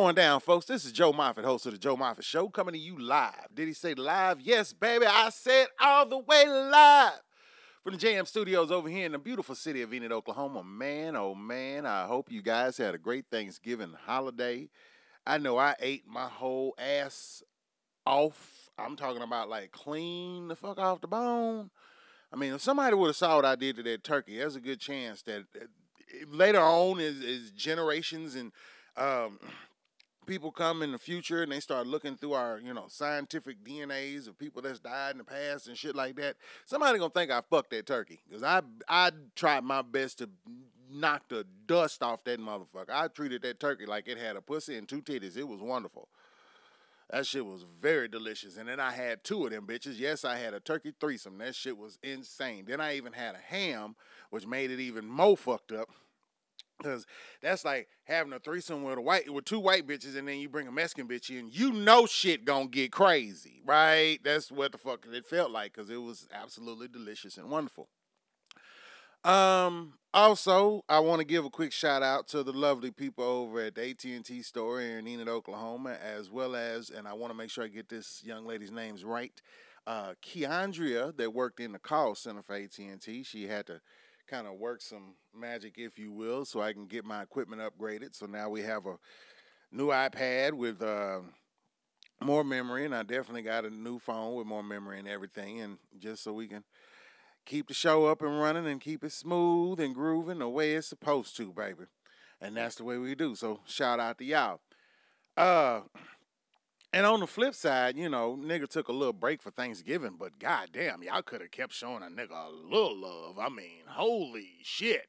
Going down, folks? This is Joe Moffett, host of the Joe Moffett Show, coming to you live. Did he say live? Yes, baby. I said all the way live from the JM Studios over here in the beautiful city of Enid, Oklahoma. Man, oh man, I hope you guys had a great Thanksgiving holiday. I know I ate my whole ass off. I'm talking about like clean the fuck off the bone. I mean, if somebody would have saw what I did to that turkey, there's a good chance that uh, later on, as generations and um, people come in the future and they start looking through our, you know, scientific DNAs of people that's died in the past and shit like that, somebody gonna think I fucked that turkey because I I tried my best to knock the dust off that motherfucker. I treated that turkey like it had a pussy and two titties. It was wonderful. That shit was very delicious. And then I had two of them bitches. Yes, I had a turkey threesome. That shit was insane. Then I even had a ham, which made it even more fucked up. Cause that's like having a threesome with a white with two white bitches and then you bring a Mexican bitch in. You know shit gonna get crazy, right? That's what the fuck it felt like because it was absolutely delicious and wonderful. Um. Also, I want to give a quick shout out to the lovely people over at the AT&T store in Enid, Oklahoma, as well as, and I want to make sure I get this young lady's names right. Uh, Keandria, that worked in the call center for AT&T, she had to kind of work some magic, if you will, so I can get my equipment upgraded. So now we have a new iPad with uh, more memory, and I definitely got a new phone with more memory and everything, and just so we can keep the show up and running and keep it smooth and grooving the way it's supposed to, baby. And that's the way we do. So shout out to y'all. Uh and on the flip side, you know, nigga took a little break for Thanksgiving, but goddamn, y'all could have kept showing a nigga a little love. I mean, holy shit.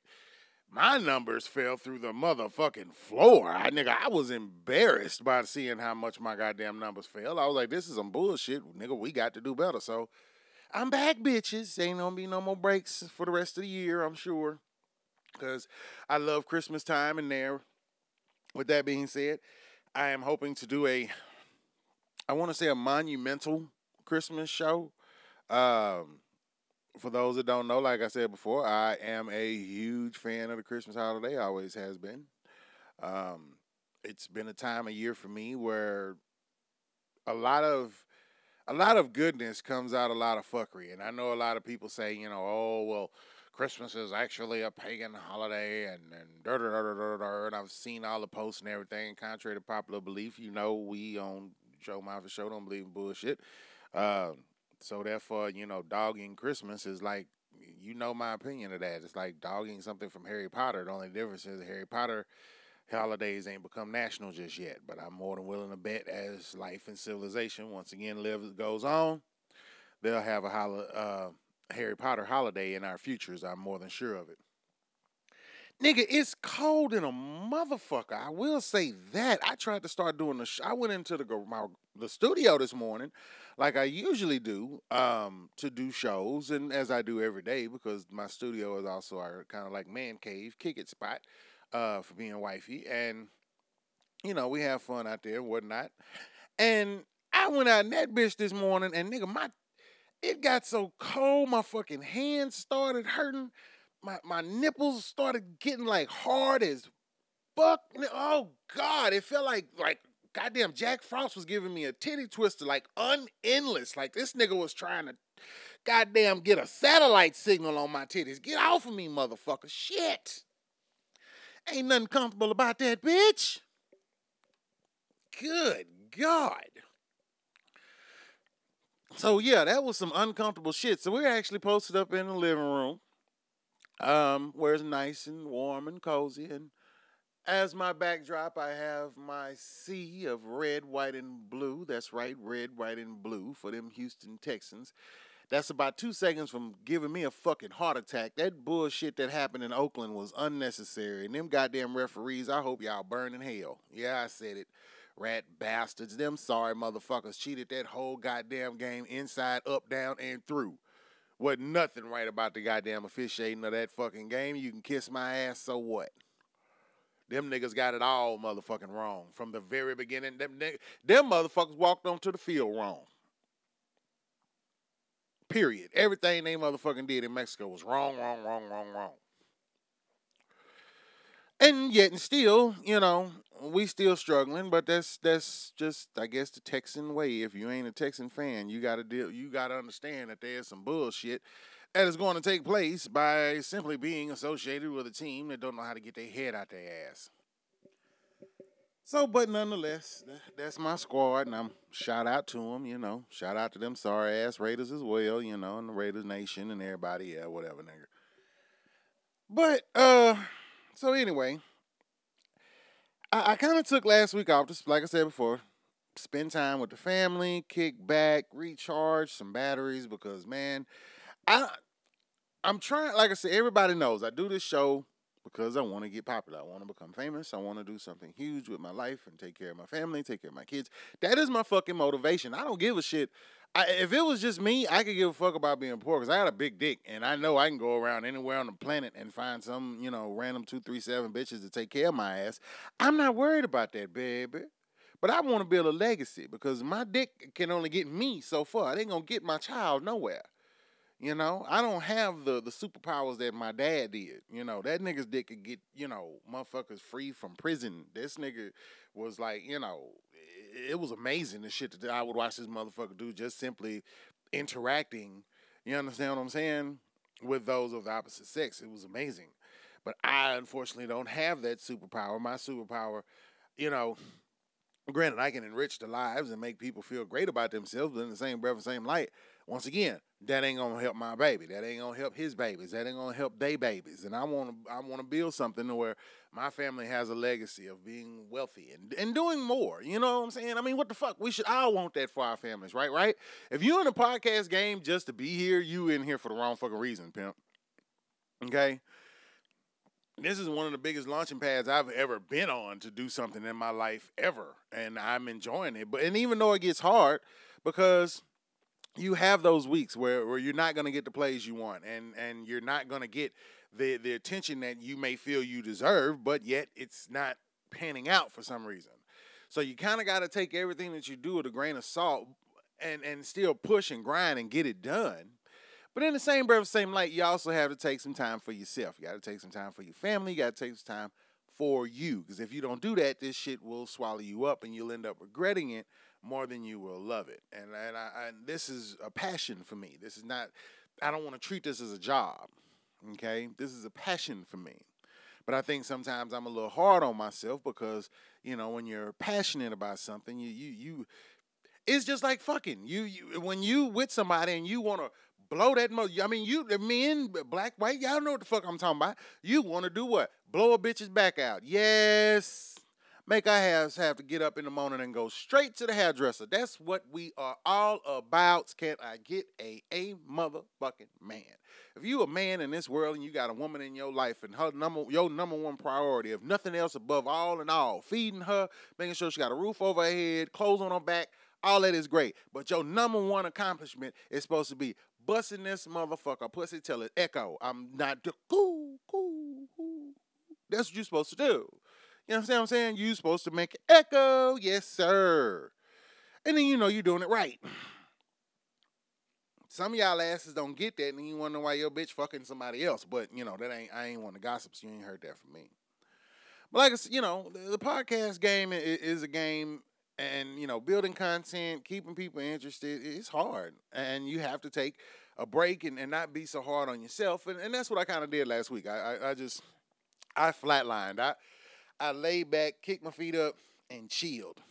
My numbers fell through the motherfucking floor. I nigga, I was embarrassed by seeing how much my goddamn numbers fell. I was like, this is some bullshit. Nigga, we got to do better. So I'm back, bitches. Ain't gonna be no more breaks for the rest of the year, I'm sure. Cause I love Christmas time and there. With that being said, I am hoping to do a I want to say a monumental Christmas show. Um, for those that don't know, like I said before, I am a huge fan of the Christmas holiday. Always has been. Um, it's been a time of year for me where a lot of a lot of goodness comes out a lot of fuckery. And I know a lot of people say, you know, oh well, Christmas is actually a pagan holiday and and da da da da da. And I've seen all the posts and everything. Contrary to popular belief, you know, we on Joe Moffett Show don't believe in bullshit. Uh, so therefore, you know, dogging Christmas is like, you know, my opinion of that. It's like dogging something from Harry Potter. The only difference is Harry Potter holidays ain't become national just yet. But I'm more than willing to bet as life and civilization once again lives goes on, they'll have a hol- uh, Harry Potter holiday in our futures. I'm more than sure of it. Nigga, it's cold in a motherfucker. I will say that. I tried to start doing the. Sh- I went into the my the studio this morning, like I usually do, um, to do shows, and as I do every day because my studio is also our kind of like man cave, kick it spot, uh, for being wifey, and you know we have fun out there and whatnot. And I went out in that bitch this morning, and nigga, my it got so cold, my fucking hands started hurting my my nipples started getting like hard as fuck. Oh God, it felt like like goddamn Jack Frost was giving me a titty twister, like unendless. Like this nigga was trying to goddamn get a satellite signal on my titties. Get off of me, motherfucker. Shit. Ain't nothing comfortable about that, bitch. Good God. So yeah, that was some uncomfortable shit. So we're actually posted up in the living room um, where it's nice and warm and cozy. And as my backdrop, I have my sea of red, white, and blue. That's right, red, white, and blue for them Houston Texans. That's about two seconds from giving me a fucking heart attack. That bullshit that happened in Oakland was unnecessary. And them goddamn referees, I hope y'all burn in hell. Yeah, I said it. Rat bastards. Them sorry motherfuckers cheated that whole goddamn game inside, up, down, and through. Wasn't nothing right about the goddamn officiating of that fucking game. You can kiss my ass, so what? Them niggas got it all motherfucking wrong from the very beginning. Them, them motherfuckers walked onto the field wrong. Period. Everything they motherfucking did in Mexico was wrong, wrong, wrong, wrong, wrong. And yet and still, you know, we still struggling, but that's that's just I guess the Texan way. If you ain't a Texan fan, you gotta deal you gotta understand that there's some bullshit that is going to take place by simply being associated with a team that don't know how to get their head out their ass. So, but nonetheless, that's my squad, and I'm shout out to them, you know, shout out to them sorry ass Raiders as well, you know, and the Raiders Nation and everybody, yeah, whatever, nigga. But uh, so anyway, I, I kind of took last week off, just like I said before, spend time with the family, kick back, recharge some batteries because man, I I'm trying. Like I said, everybody knows I do this show because I want to get popular. I want to become famous. I want to do something huge with my life and take care of my family, take care of my kids. That is my fucking motivation. I don't give a shit. I, if it was just me, I could give a fuck about being poor because I got a big dick and I know I can go around anywhere on the planet and find some, you know, random two, three, seven bitches to take care of my ass. I'm not worried about that, baby. But I want to build a legacy because my dick can only get me so far. It ain't gonna get my child nowhere. You know, I don't have the the superpowers that my dad did. You know, that nigga's dick could get, you know, motherfuckers free from prison. This nigga was like, you know, it, it was amazing the shit that I would watch this motherfucker do just simply interacting, you understand what I'm saying, with those of the opposite sex. It was amazing. But I unfortunately don't have that superpower. My superpower, you know, granted, I can enrich the lives and make people feel great about themselves, but in the same breath and same light, once again, that ain't gonna help my baby. That ain't gonna help his babies. That ain't gonna help they babies. And I wanna I wanna build something where my family has a legacy of being wealthy and, and doing more. You know what I'm saying? I mean, what the fuck? We should all want that for our families, right? Right? If you in a podcast game just to be here, you in here for the wrong fucking reason, pimp. Okay? This is one of the biggest launching pads I've ever been on to do something in my life ever. And I'm enjoying it. But and even though it gets hard, because you have those weeks where, where you're not going to get the plays you want and and you're not going to get the the attention that you may feel you deserve but yet it's not panning out for some reason. So you kind of got to take everything that you do with a grain of salt and and still push and grind and get it done. But in the same breath same light you also have to take some time for yourself. You got to take some time for your family. You got to take some time for you because if you don't do that this shit will swallow you up and you'll end up regretting it more than you will love it. And and, I, and this is a passion for me. This is not. I don't want to treat this as a job. Okay, this is a passion for me. But I think sometimes I'm a little hard on myself because you know when you're passionate about something, you you you. It's just like fucking you. You when you with somebody and you want to blow that mo. I mean, you men, black, white, y'all know what the fuck I'm talking about. You want to do what? Blow a bitch's back out. Yes make our hairs have to get up in the morning and go straight to the hairdresser. That's what we are all about. Can't I get a a motherfucking man? If you a man in this world and you got a woman in your life and her number your number one priority, if nothing else above all and all, feeding her, making sure she got a roof over her head, clothes on her back, all that is great. But your number one accomplishment is supposed to be busting this motherfucker pussy till it echo. I'm not the cool, cool, cool. That's what you're supposed to do. You know what I'm saying? You're supposed to make echo. Yes, sir. And then you know you're doing it right. Some of y'all asses don't get that, and you wonder why your bitch fucking somebody else. But you know that ain't I ain't one of the gossips. you ain't heard that from me. But like I said, you know, the, podcast game is, is a game, and you know, building content, keeping people interested, it's hard, and you have to take a break and, and not be so hard on yourself. And, and that's what I kind of did last week. I, I I just I flatlined. I I laid back, kicked my feet up, and chilled.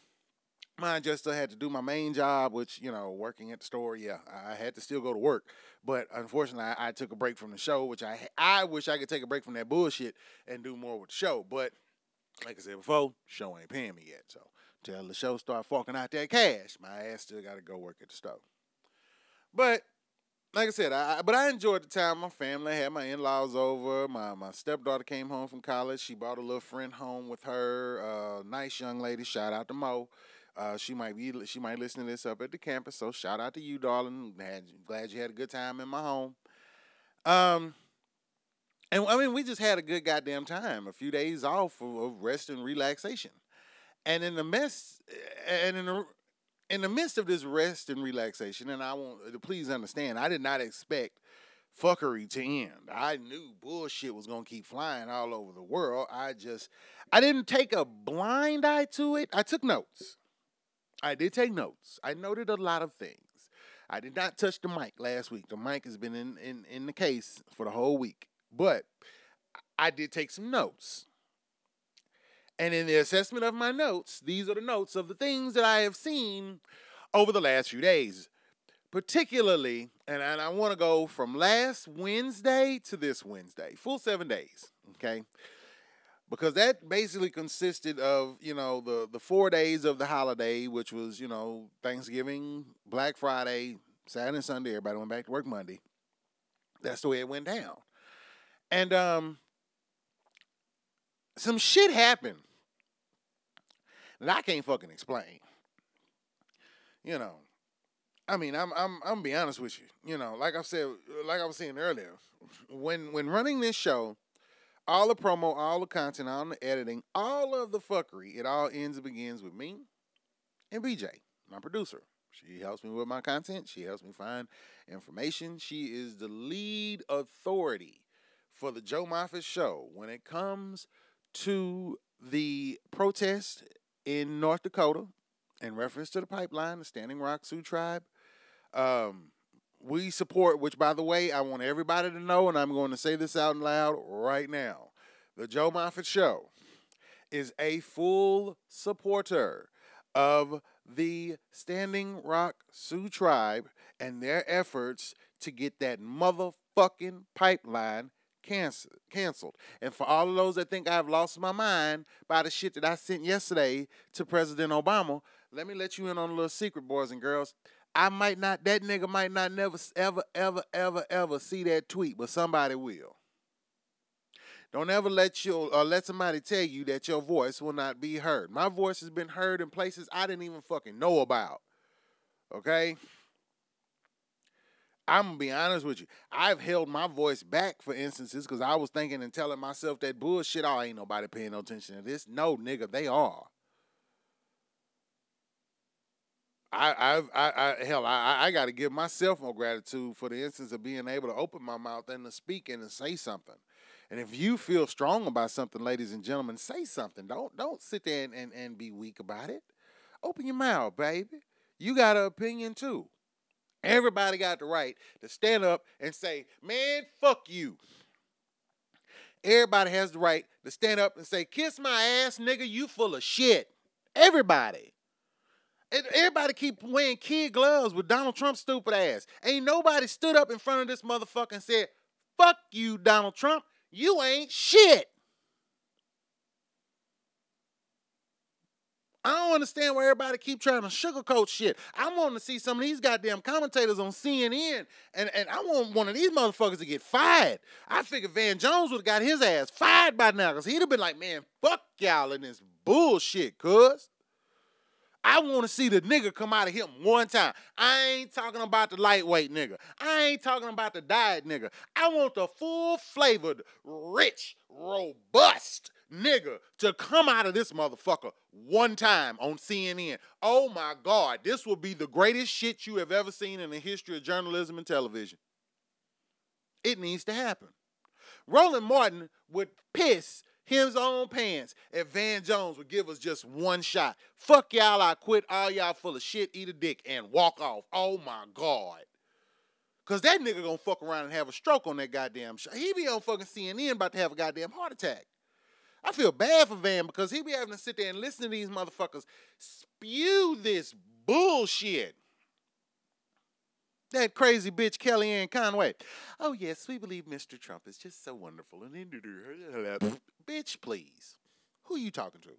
Mine just still had to do my main job, which, you know, working at the store, yeah, I had to still go to work. But unfortunately, I, I took a break from the show, which I I wish I could take a break from that bullshit and do more with the show. But like I said before, show ain't paying me yet. So till the show start fucking out that cash, my ass still got to go work at the store. But like I said, I, but I enjoyed the time. My family had my in laws over. My my stepdaughter came home from college. She brought a little friend home with her. Uh, nice young lady. Shout out to Mo. Uh, she might be she might listen to this up at the campus. So shout out to you, darling. Had, glad you had a good time in my home. Um, and I mean, we just had a good goddamn time. A few days off of, of rest and relaxation. And in the mess, and in the in the midst of this rest and relaxation, and I want to uh, please understand, I did not expect fuckery to end. I knew bullshit was gonna keep flying all over the world. I just I didn't take a blind eye to it. I took notes. I did take notes. I noted a lot of things. I did not touch the mic last week. The mic has been in, in, in the case for the whole week. But I did take some notes. And in the assessment of my notes, these are the notes of the things that I have seen over the last few days. Particularly, and, and I want to go from last Wednesday to this Wednesday, full seven days, okay? Because that basically consisted of, you know, the, the four days of the holiday, which was, you know, Thanksgiving, Black Friday, Saturday and Sunday. Everybody went back to work Monday. That's the way it went down. And um, some shit happened that I can't fucking explain. You know, I mean, I'm I'm I'm be honest with you. You know, like I said, like I was saying earlier, when when running this show, all the promo, all the content, all the editing, all of the fuckery, it all ends and begins with me and BJ, my producer. She helps me with my content. She helps me find information. She is the lead authority for the Joe Moffett show when it comes to the protest in North Dakota in reference to the pipeline, the Standing Rock Sioux Tribe. Um, we support, which by the way, I want everybody to know, and I'm going to say this out loud right now. The Joe Moffett Show is a full supporter of the Standing Rock Sioux Tribe and their efforts to get that motherfucking pipeline canceled. Canceled. And for all of those that think I've lost my mind by the shit that I sent yesterday to President Obama, let me let you in on a little secret, boys and girls. I might not, that nigga might not never, ever, ever, ever, ever see that tweet, but somebody will. Don't ever let your or let somebody tell you that your voice will not be heard. My voice has been heard in places I didn't even fucking know about. Okay? I'm gonna be honest with you. I've held my voice back for instances because I was thinking and telling myself that bullshit. Oh, ain't nobody paying no attention to this. No, nigga, they are. I, I've, I, I, hell, I, I got to give myself more gratitude for the instance of being able to open my mouth and to speak and to say something. And if you feel strong about something, ladies and gentlemen, say something. Don't, don't sit there and, and, and be weak about it. Open your mouth, baby. You got an opinion too. Everybody got the right to stand up and say, man, fuck you. Everybody has the right to stand up and say, kiss my ass, nigga, you full of shit. Everybody. Everybody keep wearing kid gloves with Donald Trump's stupid ass. Ain't nobody stood up in front of this motherfucker and said, fuck you, Donald Trump. You ain't shit. I don't understand why everybody keep trying to sugarcoat shit. I want to see some of these goddamn commentators on CNN, and, and I want one of these motherfuckers to get fired. I figured Van Jones would have got his ass fired by now, because he'd have been like, man, fuck y'all in this bullshit, cuz. I want to see the nigga come out of him one time. I ain't talking about the lightweight nigga. I ain't talking about the diet nigga. I want the full flavored, rich, robust nigga to come out of this motherfucker one time on CNN. Oh my God, this will be the greatest shit you have ever seen in the history of journalism and television. It needs to happen. Roland Martin would piss his own pants if Van Jones would give us just one shot. Fuck y'all, I quit. All y'all full of shit, eat a dick, and walk off. Oh my God. Cause that nigga gonna fuck around and have a stroke on that goddamn show. He be on fucking CNN about to have a goddamn heart attack. I feel bad for Van because he be having to sit there and listen to these motherfuckers spew this bullshit. That crazy bitch Kellyanne Conway. Oh yes, we believe Mr. Trump is just so wonderful. And bitch, please. Who you talking to?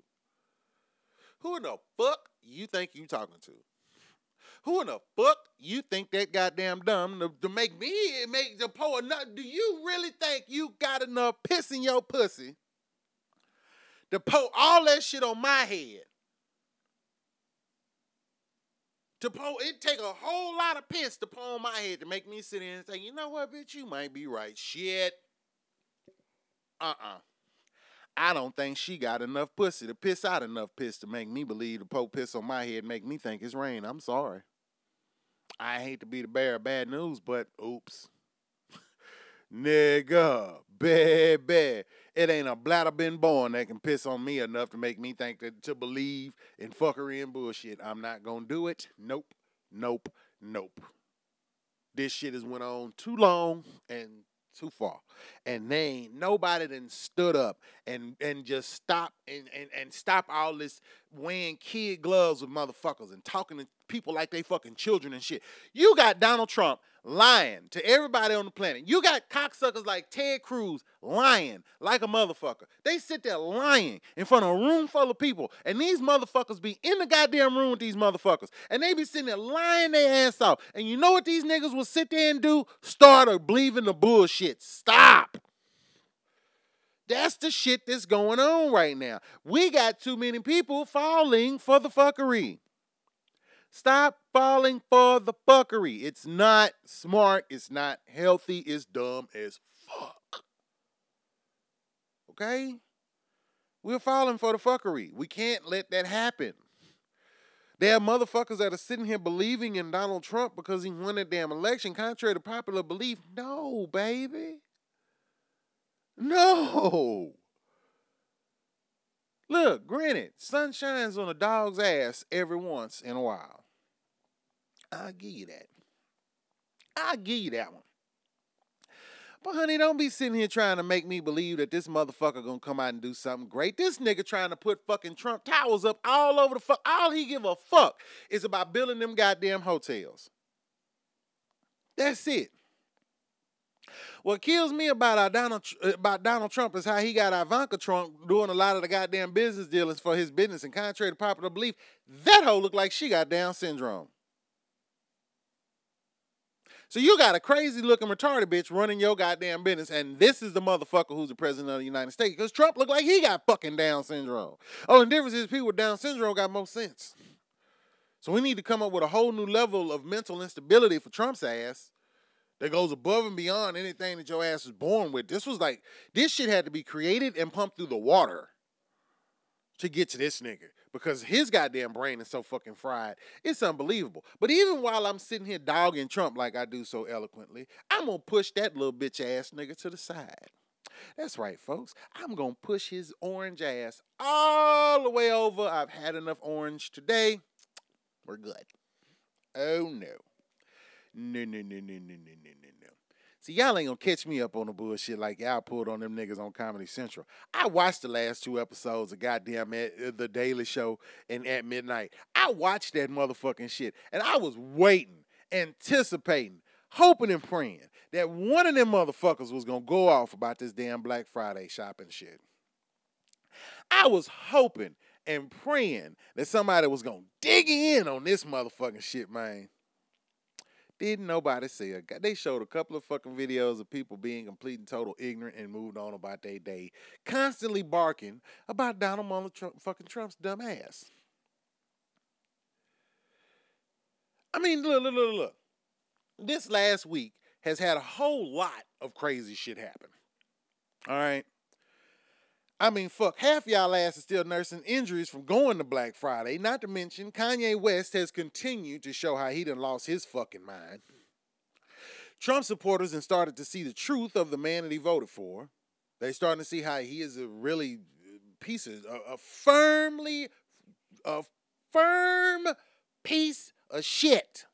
Who in the fuck you think you talking to? Who in the fuck you think that goddamn dumb to, to make me make the enough? Do you really think you got enough piss in your pussy to pour all that shit on my head? To pour, it take a whole lot of piss to pour on my head to make me sit in and say, you know what, bitch, you might be right. Shit. Uh-uh. I don't think she got enough pussy to piss out enough piss to make me believe the Pope piss on my head make me think it's rain. I'm sorry. I hate to be the bearer of bad news, but oops. nigga, baby. It ain't a bladder been born that can piss on me enough to make me think that to believe in fuckery and bullshit. I'm not gonna do it. Nope, nope, nope. This shit has went on too long and too far. And they ain't nobody then stood up and and just stop and, and, and stop all this wearing kid gloves with motherfuckers and talking to people like they fucking children and shit. You got Donald Trump lying to everybody on the planet. You got cocksuckers like Ted Cruz lying like a motherfucker. They sit there lying in front of a room full of people, and these motherfuckers be in the goddamn room with these motherfuckers, and they be sitting there lying their ass off. And you know what these niggas will sit there and do? Start believing the bullshit. Stop. That's the shit that's going on right now. We got too many people falling for the fuckery. Stop falling for the fuckery. It's not smart. It's not healthy. It's dumb as fuck. Okay? We're falling for the fuckery. We can't let that happen. There are motherfuckers that are sitting here believing in Donald Trump because he won a damn election, contrary to popular belief. No, baby. No. Look, granted, sun shines on a dog's ass every once in a while. I'll give you that. I'll give you that one. But honey, don't be sitting here trying to make me believe that this motherfucker gonna come out and do something great. This nigga trying to put fucking Trump towers up all over the fuck. All he give a fuck is about building them goddamn hotels. That's it. What kills me about our Donald uh, about Donald Trump is how he got Ivanka Trump doing a lot of the goddamn business dealings for his business. And contrary to popular belief, that hoe looked like she got Down syndrome. So you got a crazy looking retarded bitch running your goddamn business, and this is the motherfucker who's the president of the United States. Because Trump looked like he got fucking Down syndrome. Oh, Only difference is people with Down syndrome got more sense. So we need to come up with a whole new level of mental instability for Trump's ass that goes above and beyond anything that your ass was born with. This was like this shit had to be created and pumped through the water to get to this nigga because his goddamn brain is so fucking fried. It's unbelievable. But even while I'm sitting here dogging Trump like I do so eloquently, I'm gonna push that little bitch ass nigga to the side. That's right, folks. I'm gonna push his orange ass all the way over. I've had enough orange today. We're good. Oh no. No, no, no, no, no, no, no, no. See, y'all ain't gonna catch me up on the bullshit like y'all pulled on them niggas on Comedy Central. I watched the last two episodes of goddamn at, uh, The Daily Show and At Midnight. I watched that motherfucking shit, and I was waiting, anticipating, hoping and praying that one of them motherfuckers was gonna go off about this damn Black Friday shopping shit. I was hoping and praying that somebody was gonna dig in on this motherfucking shit, man. Didn't nobody say a They showed a couple of fucking videos of people being complete and total ignorant and moved on about their day, constantly barking about Donald Trump, fucking Trump's dumb ass. I mean, look, look, look, look. This last week has had a whole lot of crazy shit happen. All right. I mean, fuck, half y'all ass is still nursing injuries from going to Black Friday. Not to mention, Kanye West has continued to show how he done lost his fucking mind. Trump supporters and started to see the truth of the man that he voted for. They starting to see how he is a really uh, piece of a, a firmly a firm piece of shit.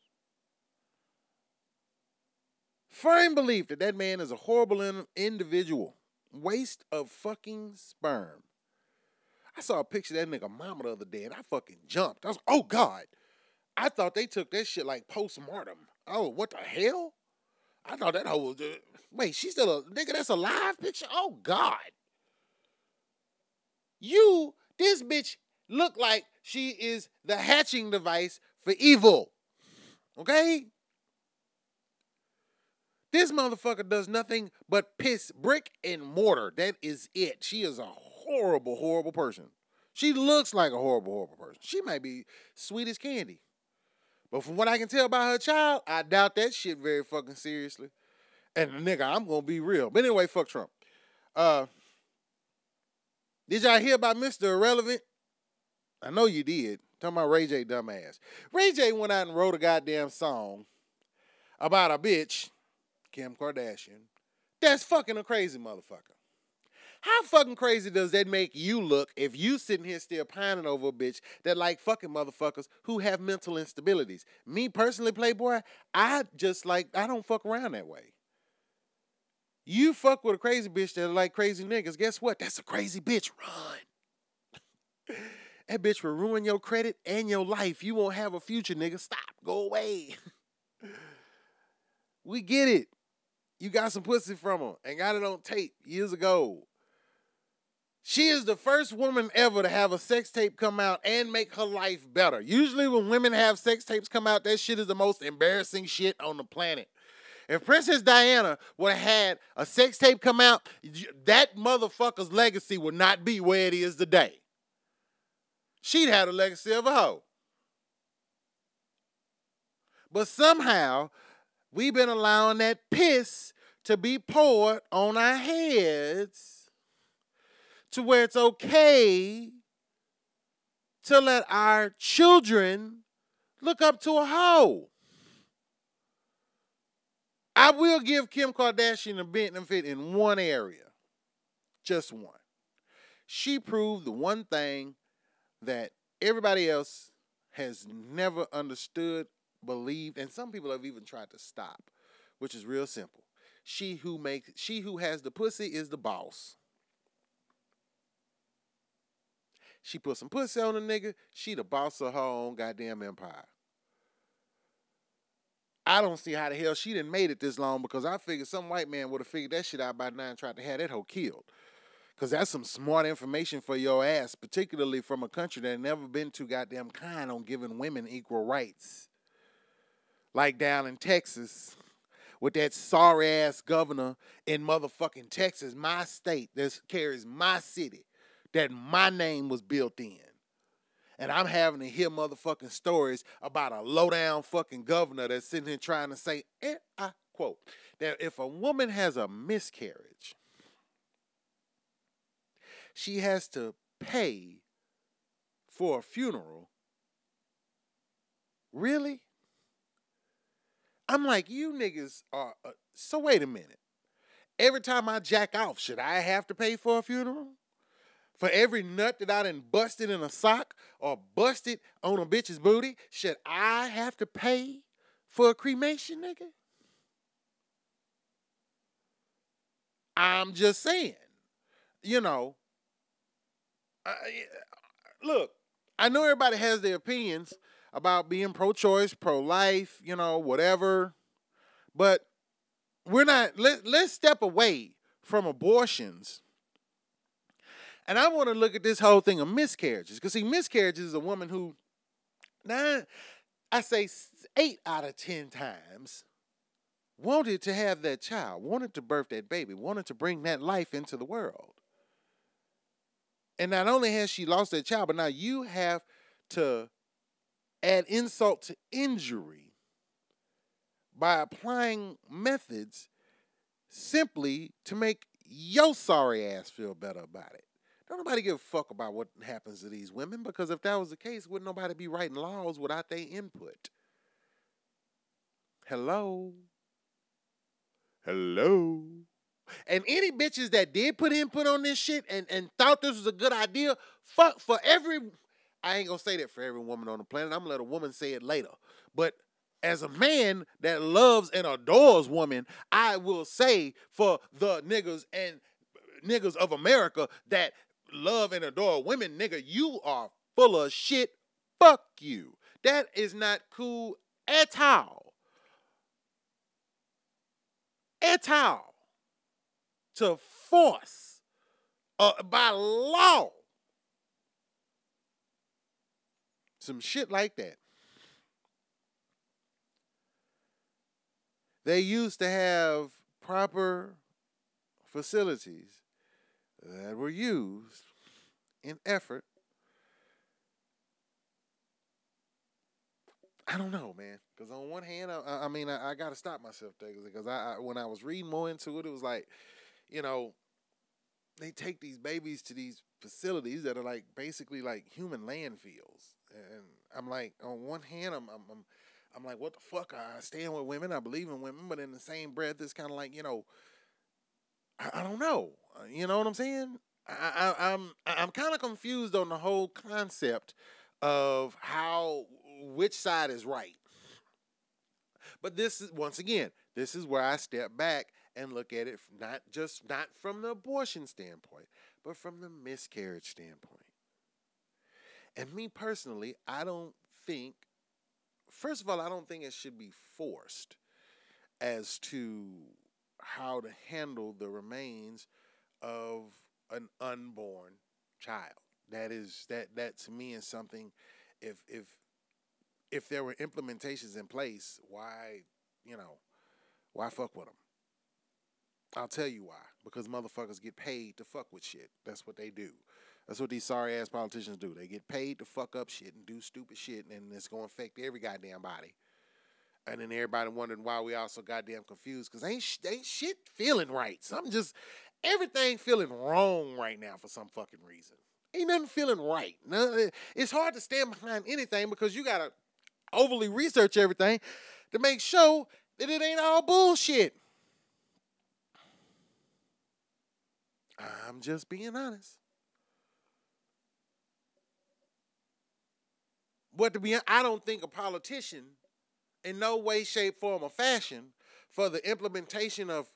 Firm belief that that man is a horrible individual waste of fucking sperm. I saw a picture of that nigga mama the other day and I fucking jumped. I was, oh God. I thought they took that shit like post mortem. Oh, what the hell? I thought that was. Uh, wait, she's still a nigga that's a live picture? Oh God. You, this bitch, look like she is the hatching device for evil. Okay? This motherfucker does nothing but piss brick and mortar. That is it. She is a horrible, horrible person. She looks like a horrible, horrible person. She might be sweet as candy. But from what I can tell about her child, I doubt that shit very fucking seriously. And nigga, I'm gonna be real. But anyway, fuck Trump. Uh did y'all hear about Mr. Irrelevant? I know you did. Talking about Ray J dumbass. Ray J went out and wrote a goddamn song about a bitch Kim Kardashian That's fucking a crazy motherfucker. How fucking crazy does that make you look if you sitting here still pining over a bitch that like fucking motherfuckers who have mental instabilities? Me personally, Playboy, I just like I don't fuck around that way. You fuck with a crazy bitch that like crazy niggas. Guess what? That's a crazy bitch. Run. that bitch will ruin your credit and your life. You won't have a future, nigga. Stop. Go away. we get it. You got some pussy from her and got it on tape years ago. She is the first woman ever to have a sex tape come out and make her life better. Usually, when women have sex tapes come out, that shit is the most embarrassing shit on the planet. If Princess Diana would have had a sex tape come out, that motherfucker's legacy would not be where it is today. She'd have a legacy of a hoe. But somehow, we've been allowing that piss to be poured on our heads to where it's okay to let our children look up to a hoe. I will give Kim Kardashian a benefit in one area, just one. She proved the one thing that everybody else has never understood, believed, and some people have even tried to stop, which is real simple. She who makes she who has the pussy is the boss. She put some pussy on a nigga, she the boss of her own goddamn empire. I don't see how the hell she didn't made it this long because I figured some white man would have figured that shit out by now and tried to have that hoe killed. Cause that's some smart information for your ass, particularly from a country that never been too goddamn kind on giving women equal rights. Like down in Texas, with that sorry ass governor in motherfucking Texas, my state that carries my city, that my name was built in and I'm having to hear motherfucking stories about a low down fucking governor that's sitting here trying to say, and I quote, that if a woman has a miscarriage, she has to pay for a funeral. Really? I'm like, you niggas are. Uh, so wait a minute. Every time I jack off, should I have to pay for a funeral? For every nut that I done busted in a sock or busted on a bitch's booty, should I have to pay for a cremation, nigga? I'm just saying, you know. Uh, look, I know everybody has their opinions about being pro-choice, pro-life, you know, whatever, but we're not. Let let's step away from abortions and I want to look at this whole thing of miscarriages. Because, see, miscarriages is a woman who, nine, I say eight out of 10 times, wanted to have that child, wanted to birth that baby, wanted to bring that life into the world. And not only has she lost that child, but now you have to add insult to injury by applying methods simply to make your sorry ass feel better about it. Don't nobody give a fuck about what happens to these women because if that was the case, wouldn't nobody be writing laws without their input? Hello? Hello? And any bitches that did put input on this shit and, and thought this was a good idea, fuck for every I ain't gonna say that for every woman on the planet. I'm gonna let a woman say it later. But as a man that loves and adores women, I will say for the niggas and niggas of America that love and adore women, nigga, you are full of shit. Fuck you. That is not cool at all. At all. To force uh, by law some shit like that. They used to have proper facilities that were used in effort. I don't know, man. Because on one hand, I, I mean, I, I got to stop myself there because I, I, when I was reading more into it, it was like, you know, they take these babies to these facilities that are like basically like human landfills, and I'm like, on one hand, I'm, I'm, I'm, I'm like, what the fuck? I stand with women, I believe in women, but in the same breath, it's kind of like, you know, I, I don't know. Uh, You know what I'm saying? I, I, I'm I'm kind of confused on the whole concept of how which side is right. But this is once again, this is where I step back and look at it not just not from the abortion standpoint, but from the miscarriage standpoint. And me personally, I don't think first of all, I don't think it should be forced as to how to handle the remains of an unborn child. That is that that to me is something if if if there were implementations in place, why, you know, why fuck with them? I'll tell you why. Because motherfuckers get paid to fuck with shit. That's what they do. That's what these sorry ass politicians do. They get paid to fuck up shit and do stupid shit, and it's gonna affect every goddamn body. And then everybody wondering why we all so goddamn confused because ain't ain't shit feeling right. Something just everything feeling wrong right now for some fucking reason. Ain't nothing feeling right. No, eh, it's hard to stand behind anything because you gotta overly research everything to make sure that it ain't all bullshit. I'm just being honest. But to be hon- I don't think a politician in no way, shape, form, or fashion for the implementation of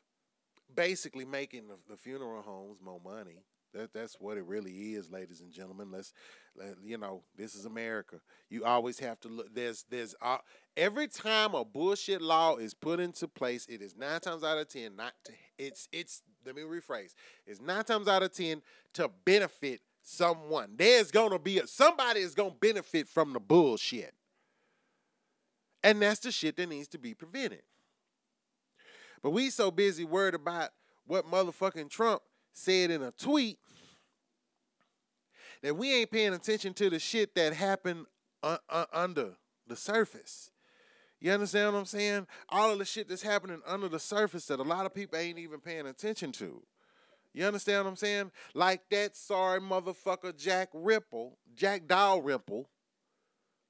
basically making the, the funeral homes more money. That that's what it really is, ladies and gentlemen. Let's, let, you know, this is America. You always have to look. There's there's uh, every time a bullshit law is put into place, it is nine times out of ten not to. It's it's. Let me rephrase. It's nine times out of ten to benefit someone. There's gonna be a, somebody is gonna benefit from the bullshit, and that's the shit that needs to be prevented. But we so busy worried about what motherfucking Trump said in a tweet that we ain't paying attention to the shit that happened uh, uh, under the surface. You understand what I'm saying? All of the shit that's happening under the surface that a lot of people ain't even paying attention to. You understand what I'm saying? Like that sorry motherfucker Jack Ripple, Jack Dalrymple,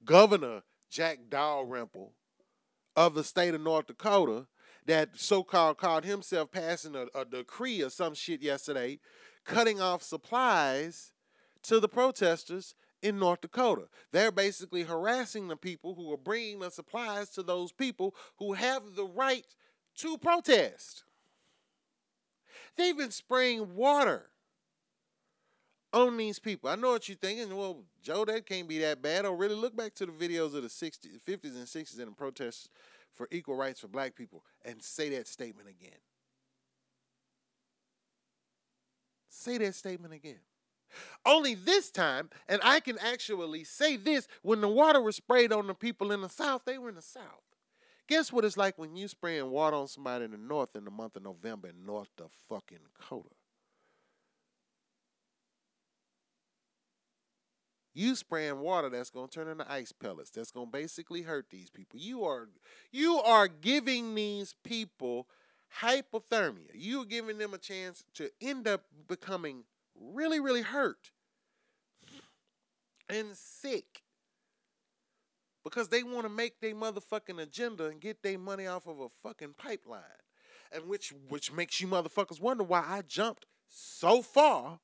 Governor Jack Dalrymple of the state of North Dakota, that so-called called himself passing a, a decree or some shit yesterday, cutting off supplies to the protesters in North Dakota. They're basically harassing the people who are bringing the supplies to those people who have the right to protest. They've been spraying water on these people. I know what you're thinking. Well, Joe, that can't be that bad. Or really look back to the videos of the 60s, 50s and 60s and the protests for equal rights for black people and say that statement again. Say that statement again. Only this time, and I can actually say this when the water was sprayed on the people in the South, they were in the South. Guess what it's like when you spraying water on somebody in the North in the month of November in North fucking Dakota? You spraying water that's gonna turn into ice pellets. That's gonna basically hurt these people. You are you are giving these people hypothermia. You're giving them a chance to end up becoming really, really hurt and sick because they want to make their motherfucking agenda and get their money off of a fucking pipeline, and which which makes you motherfuckers wonder why I jumped so far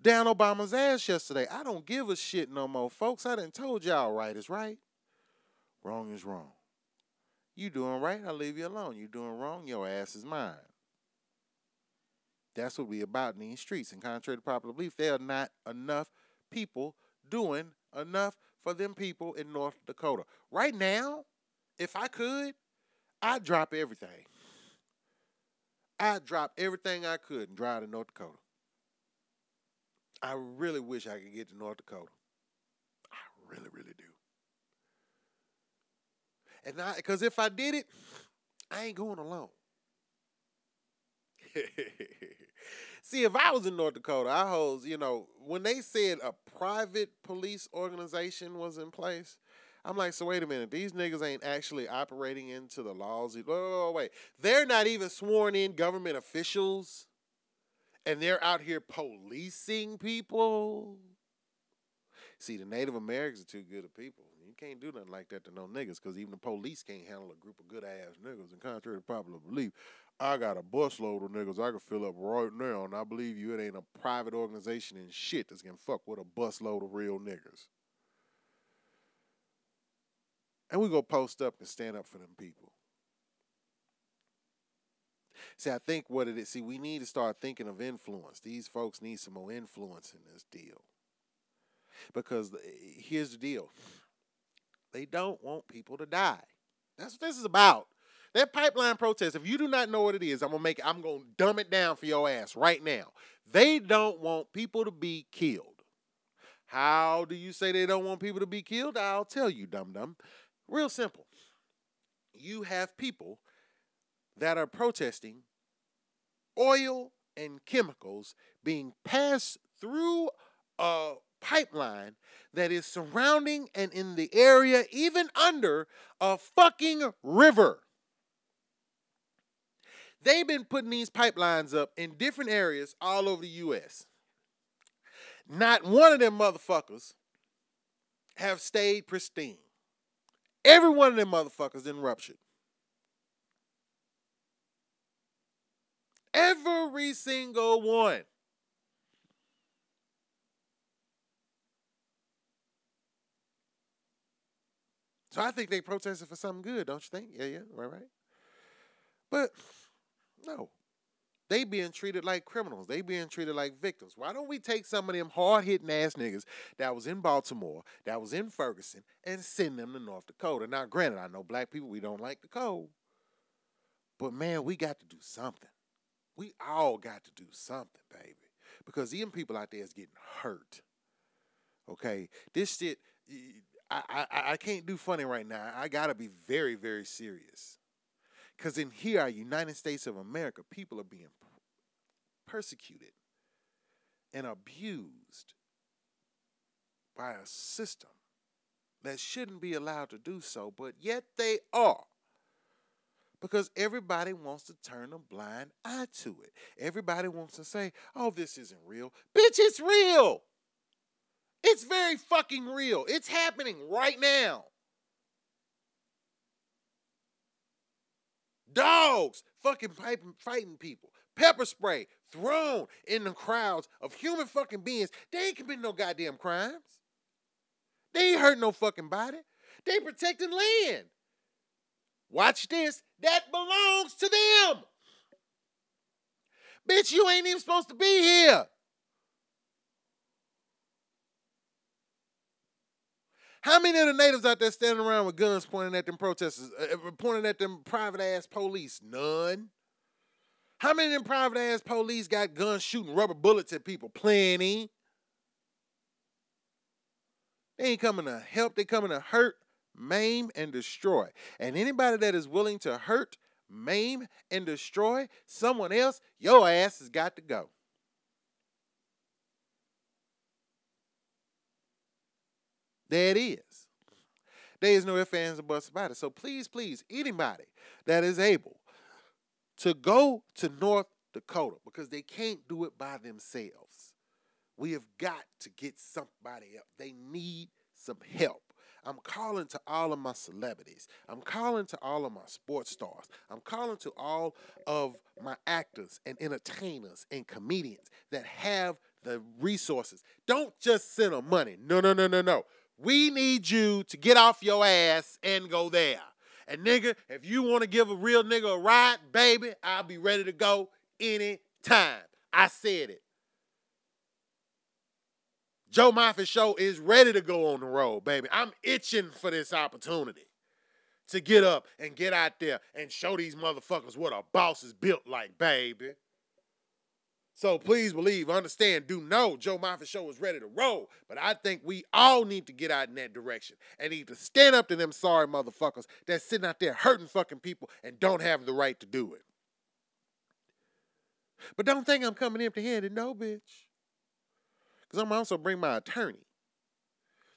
down Obama's ass yesterday. I don't give a shit no more, folks. I done told y'all right is right, wrong is wrong. You doing right, I'll leave you alone. You doing wrong, your ass is mine. That's what we about in these streets. And contrary to popular belief, there are not enough people doing enough for them people in North Dakota. Right now, if I could, I'd drop everything. I'd drop everything I could and drive to North Dakota. I really wish I could get to North Dakota. I really, really do. And I, because if I did it, I ain't going alone. See, if I was in North Dakota, I hold, you know, when they said a private police organization was in place, I'm like, so wait a minute, these niggas ain't actually operating into the laws. Wait, wait. They're not even sworn in government officials, and they're out here policing people. See, the Native Americans are too good of people. You can't do nothing like that to no niggas because even the police can't handle a group of good ass niggas. And contrary to popular belief, I got a busload of niggas I can fill up right now, and I believe you it ain't a private organization and shit that's gonna fuck with a busload of real niggas. And we go post up and stand up for them people. See, I think what it is, see, we need to start thinking of influence. These folks need some more influence in this deal. Because eh, here's the deal they don't want people to die. That's what this is about. That pipeline protest, if you do not know what it is, I'm gonna make I'm gonna dumb it down for your ass right now. They don't want people to be killed. How do you say they don't want people to be killed? I'll tell you, dum dum. Real simple. You have people that are protesting oil and chemicals being passed through a pipeline that is surrounding and in the area, even under a fucking river. They've been putting these pipelines up in different areas all over the US. Not one of them motherfuckers have stayed pristine. Every one of them motherfuckers in ruptured. Every single one. So I think they protested for something good, don't you think? Yeah, yeah, right, right. But no. They being treated like criminals. They being treated like victims. Why don't we take some of them hard hitting ass niggas that was in Baltimore, that was in Ferguson, and send them to North Dakota? Now, granted, I know black people, we don't like the cold. But man, we got to do something. We all got to do something, baby. Because even people out there is getting hurt. Okay? This shit, I, I, I can't do funny right now. I gotta be very, very serious. Because in here, our United States of America, people are being persecuted and abused by a system that shouldn't be allowed to do so, but yet they are. Because everybody wants to turn a blind eye to it. Everybody wants to say, oh, this isn't real. Bitch, it's real. It's very fucking real. It's happening right now. Dogs fucking fighting people, pepper spray thrown in the crowds of human fucking beings. They ain't committing no goddamn crimes. They ain't hurt no fucking body. They protecting land. Watch this. That belongs to them. Bitch, you ain't even supposed to be here. How many of the natives out there standing around with guns pointing at them protesters, uh, uh, pointing at them private ass police? None. How many of them private ass police got guns shooting rubber bullets at people? Plenty. They ain't coming to help, they coming to hurt, maim, and destroy. And anybody that is willing to hurt, maim, and destroy someone else, your ass has got to go. There it is. There is no ifs, ands, or buts about it. So please, please, anybody that is able to go to North Dakota because they can't do it by themselves. We have got to get somebody up. They need some help. I'm calling to all of my celebrities. I'm calling to all of my sports stars. I'm calling to all of my actors and entertainers and comedians that have the resources. Don't just send them money. No, no, no, no, no. We need you to get off your ass and go there. And nigga, if you want to give a real nigga a ride, baby, I'll be ready to go anytime. I said it. Joe Moffett show is ready to go on the road, baby. I'm itching for this opportunity to get up and get out there and show these motherfuckers what a boss is built like, baby. So please believe, understand, do know Joe Moffett Show is ready to roll. But I think we all need to get out in that direction and need to stand up to them sorry motherfuckers that's sitting out there hurting fucking people and don't have the right to do it. But don't think I'm coming empty handed, no, bitch. Because I'm also bring my attorney.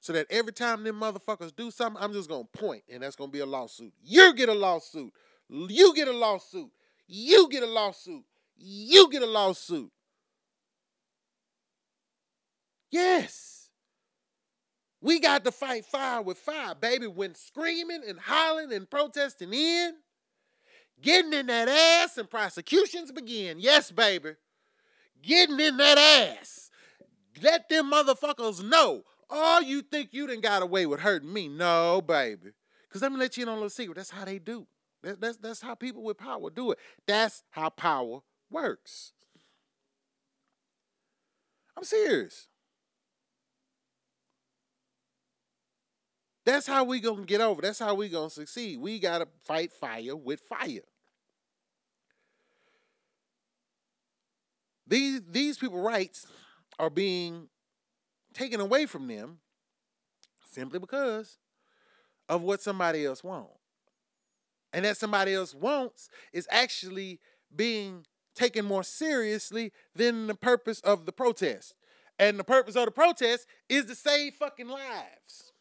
So that every time them motherfuckers do something, I'm just gonna point, and that's gonna be a lawsuit. You get a lawsuit. You get a lawsuit. You get a lawsuit you get a lawsuit. Yes. We got to fight fire with fire, baby. When screaming and hollering and protesting in, getting in that ass and prosecutions begin. Yes, baby. Getting in that ass. Let them motherfuckers know. All you think you done got away with hurting me. No, baby. Because let me let you in on a little secret. That's how they do. That, that's, that's how people with power do it. That's how power works. I'm serious. That's how we gonna get over. That's how we gonna succeed. We gotta fight fire with fire. These these people rights are being taken away from them simply because of what somebody else wants. And that somebody else wants is actually being taken more seriously than the purpose of the protest. And the purpose of the protest is to save fucking lives.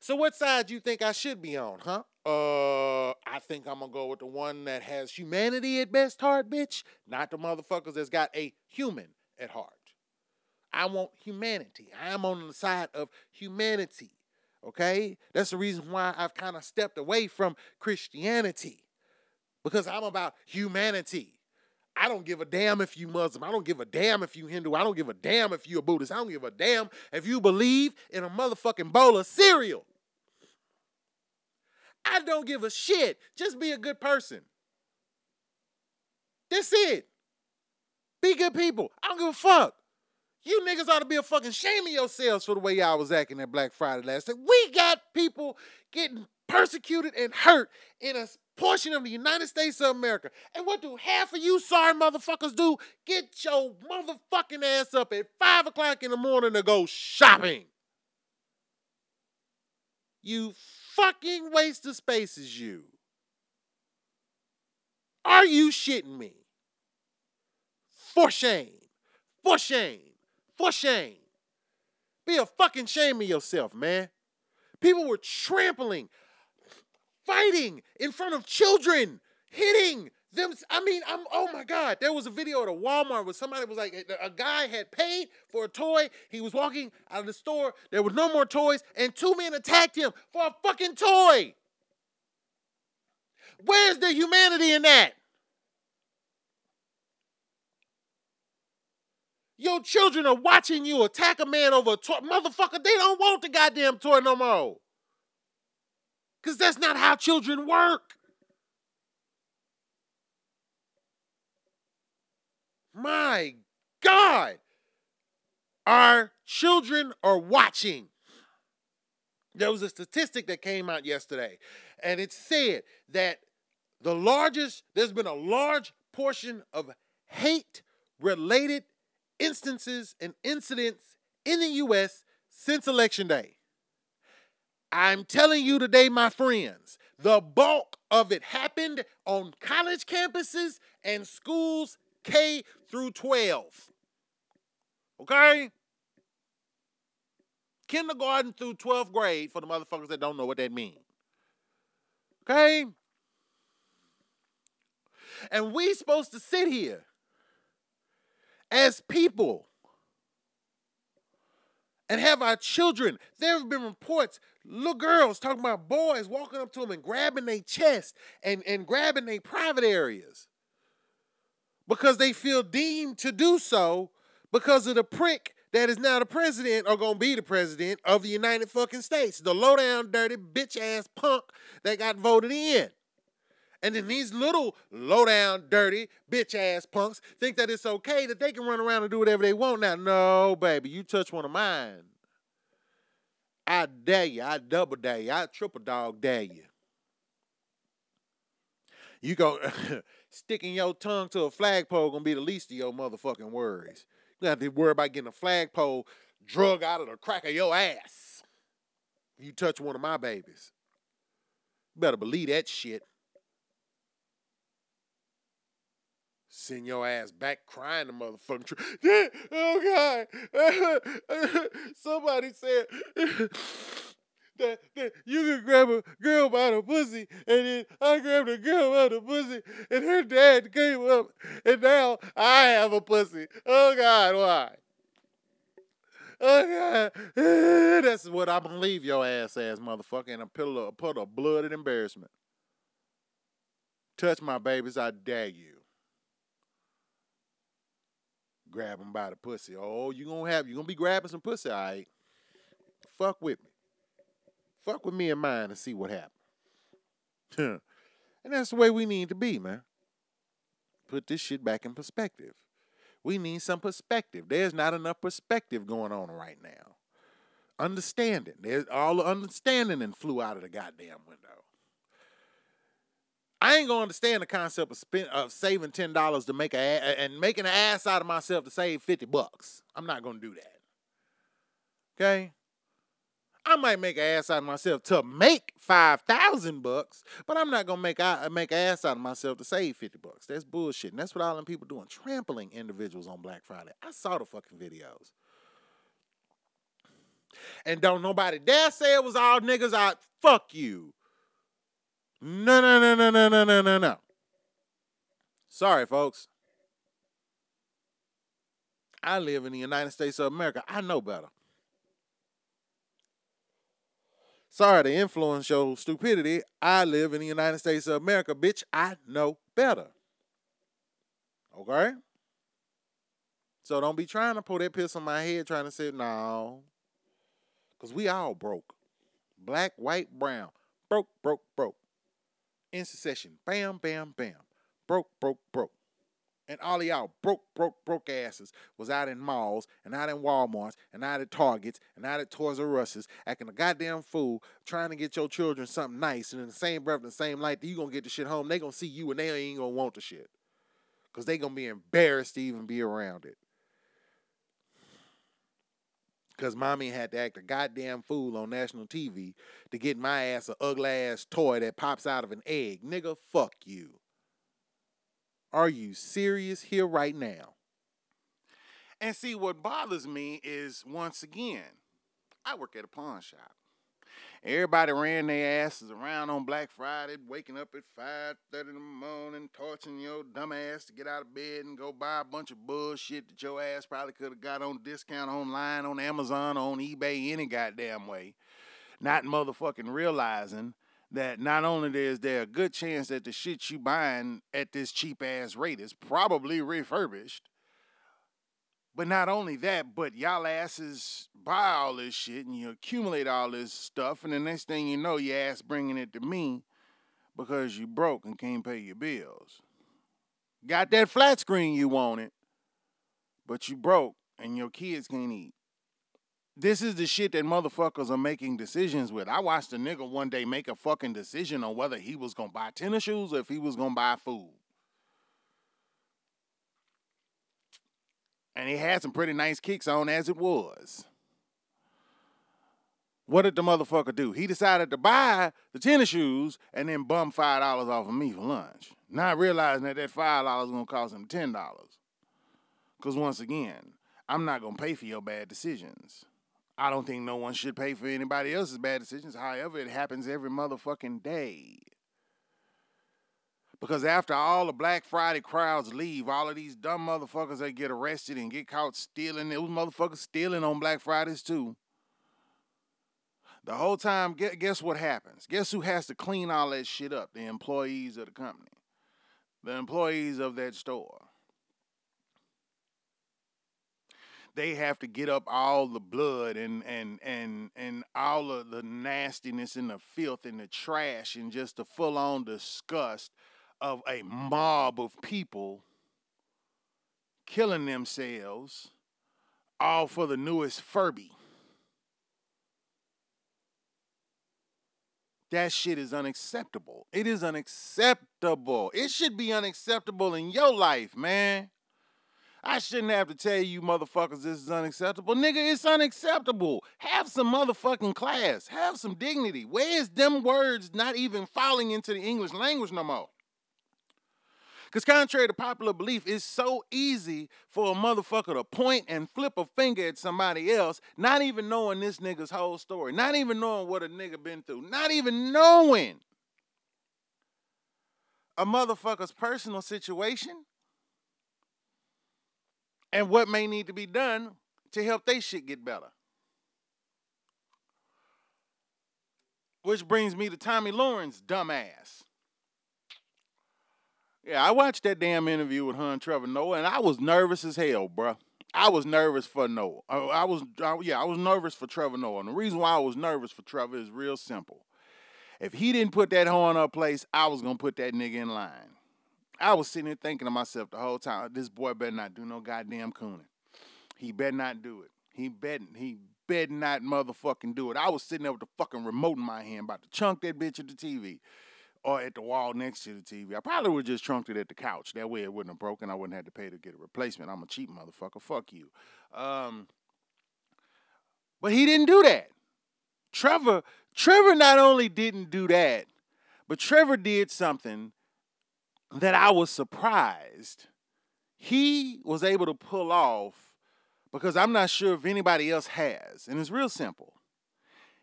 So what side do you think I should be on, huh? Uh, I think I'm gonna go with the one that has humanity at best heart, bitch. Not the motherfuckers that's got a human at heart. I want humanity. I am on the side of humanity. Okay? That's the reason why I've kind of stepped away from Christianity. Because I'm about humanity. I don't give a damn if you Muslim. I don't give a damn if you Hindu. I don't give a damn if you a Buddhist. I don't give a damn if you believe in a motherfucking bowl of cereal. I don't give a shit. Just be a good person. That's it. Be good people. I don't give a fuck. You niggas ought to be a fucking shame of yourselves for the way y'all was acting at Black Friday last night. We got people getting persecuted and hurt in a portion of the United States of America. And what do half of you sorry motherfuckers do? Get your motherfucking ass up at 5 o'clock in the morning to go shopping. You fucking waste of space is you. Are you shitting me? For shame. For shame. For shame. Be a fucking shame of yourself, man. People were trampling, fighting in front of children, hitting them. I mean, I'm oh my God. There was a video at a Walmart where somebody was like, a guy had paid for a toy. He was walking out of the store. There was no more toys, and two men attacked him for a fucking toy. Where's the humanity in that? Your children are watching you attack a man over a toy. Motherfucker, they don't want the goddamn toy no more. Because that's not how children work. My God. Our children are watching. There was a statistic that came out yesterday, and it said that the largest, there's been a large portion of hate related instances and incidents in the U.S. since Election Day. I'm telling you today, my friends, the bulk of it happened on college campuses and schools K through 12. Okay? Kindergarten through 12th grade for the motherfuckers that don't know what that means. Okay? And we supposed to sit here as people and have our children. There have been reports, little girls talking about boys walking up to them and grabbing their chest and, and grabbing their private areas because they feel deemed to do so because of the prick that is now the president or gonna be the president of the United fucking States. The low down, dirty, bitch ass punk that got voted in. And then these little low down, dirty, bitch ass punks think that it's okay that they can run around and do whatever they want. Now, no, baby, you touch one of mine. I dare you. I double dare you. I triple dog dare you. You go sticking your tongue to a flagpole gonna be the least of your motherfucking worries. You have to worry about getting a flagpole drug out of the crack of your ass. You touch one of my babies. You better believe that shit. Send your ass back crying the motherfucking oh God. Somebody said that, that you can grab a girl by the pussy, and then I grabbed a girl by the pussy, and her dad came up, and now I have a pussy. Oh God, why? oh God. That's what I believe your ass ass motherfucker in a pillow, a puddle of blood and embarrassment. Touch my babies, I dare you. Grab him by the pussy. Oh, you gonna have you gonna be grabbing some pussy, all right? Fuck with me. Fuck with me and mine and see what happens. and that's the way we need to be, man. Put this shit back in perspective. We need some perspective. There's not enough perspective going on right now. Understanding. There's all the understanding and flew out of the goddamn window. I ain't gonna understand the concept of spend, of saving ten dollars to make a and making an ass out of myself to save fifty bucks. I'm not gonna do that. Okay. I might make an ass out of myself to make five thousand bucks, but I'm not gonna make I uh, make an ass out of myself to save fifty bucks. That's bullshit, and that's what all them people doing, trampling individuals on Black Friday. I saw the fucking videos, and don't nobody dare say it was all niggas I Fuck you. No, no, no, no, no, no, no, no, no. Sorry, folks. I live in the United States of America. I know better. Sorry to influence your stupidity. I live in the United States of America, bitch. I know better. Okay? So don't be trying to pull that piss on my head trying to say, no. Because we all broke. Black, white, brown. Broke, broke, broke. In succession. Bam, bam, bam. Broke, broke, broke and all y'all broke, broke, broke asses was out in malls and out in Walmarts and out at Targets and out at Toys R Us's acting a goddamn fool trying to get your children something nice and in the same breath, the same light that you gonna get the shit home, they gonna see you and they ain't gonna want the shit. Cause they gonna be embarrassed to even be around it. Cause mommy had to act a goddamn fool on national TV to get my ass a ugly ass toy that pops out of an egg. Nigga, fuck you. Are you serious here right now? And see, what bothers me is once again, I work at a pawn shop. Everybody ran their asses around on Black Friday, waking up at 5.30 in the morning, torching your dumb ass to get out of bed and go buy a bunch of bullshit that your ass probably could have got on discount online, on Amazon, on eBay, any goddamn way. Not motherfucking realizing that not only is there a good chance that the shit you buying at this cheap ass rate is probably refurbished, but not only that, but y'all asses buy all this shit and you accumulate all this stuff, and the next thing you know, your ass bringing it to me because you broke and can't pay your bills. Got that flat screen you wanted, but you broke and your kids can't eat. This is the shit that motherfuckers are making decisions with. I watched a nigga one day make a fucking decision on whether he was gonna buy tennis shoes or if he was gonna buy food. And he had some pretty nice kicks on as it was. What did the motherfucker do? He decided to buy the tennis shoes and then bum five dollars off of me for lunch, not realizing that that five dollars gonna cost him ten dollars. Cause once again, I'm not gonna pay for your bad decisions. I don't think no one should pay for anybody else's bad decisions. However, it happens every motherfucking day. Because after all the Black Friday crowds leave, all of these dumb motherfuckers that get arrested and get caught stealing, those motherfuckers stealing on Black Fridays too. The whole time, guess what happens? Guess who has to clean all that shit up? The employees of the company, the employees of that store. they have to get up all the blood and and and and all of the nastiness and the filth and the trash and just the full on disgust of a mob of people killing themselves all for the newest Furby. That shit is unacceptable. It is unacceptable. It should be unacceptable in your life, man. I shouldn't have to tell you motherfuckers this is unacceptable. Nigga, it's unacceptable. Have some motherfucking class. Have some dignity. Where is them words not even falling into the English language no more? Because contrary to popular belief, it's so easy for a motherfucker to point and flip a finger at somebody else, not even knowing this nigga's whole story, not even knowing what a nigga been through, not even knowing a motherfucker's personal situation and what may need to be done to help they shit get better. Which brings me to Tomi Lahren's dumbass. Yeah, I watched that damn interview with her Trevor Noah, and I was nervous as hell, bruh. I was nervous for Noah. I, I was, I, yeah, I was nervous for Trevor Noah. And the reason why I was nervous for Trevor is real simple. If he didn't put that horn up place, I was gonna put that nigga in line. I was sitting there thinking to myself the whole time, this boy better not do no goddamn cooning. He better not do it. He bet he better not motherfucking do it. I was sitting there with the fucking remote in my hand, about to chunk that bitch at the TV or at the wall next to the TV. I probably would just trunked it at the couch. That way it wouldn't have broken. I wouldn't have to pay to get a replacement. I'm a cheap motherfucker. Fuck you. Um, but he didn't do that. Trevor, Trevor not only didn't do that, but Trevor did something that I was surprised he was able to pull off because I'm not sure if anybody else has. And it's real simple.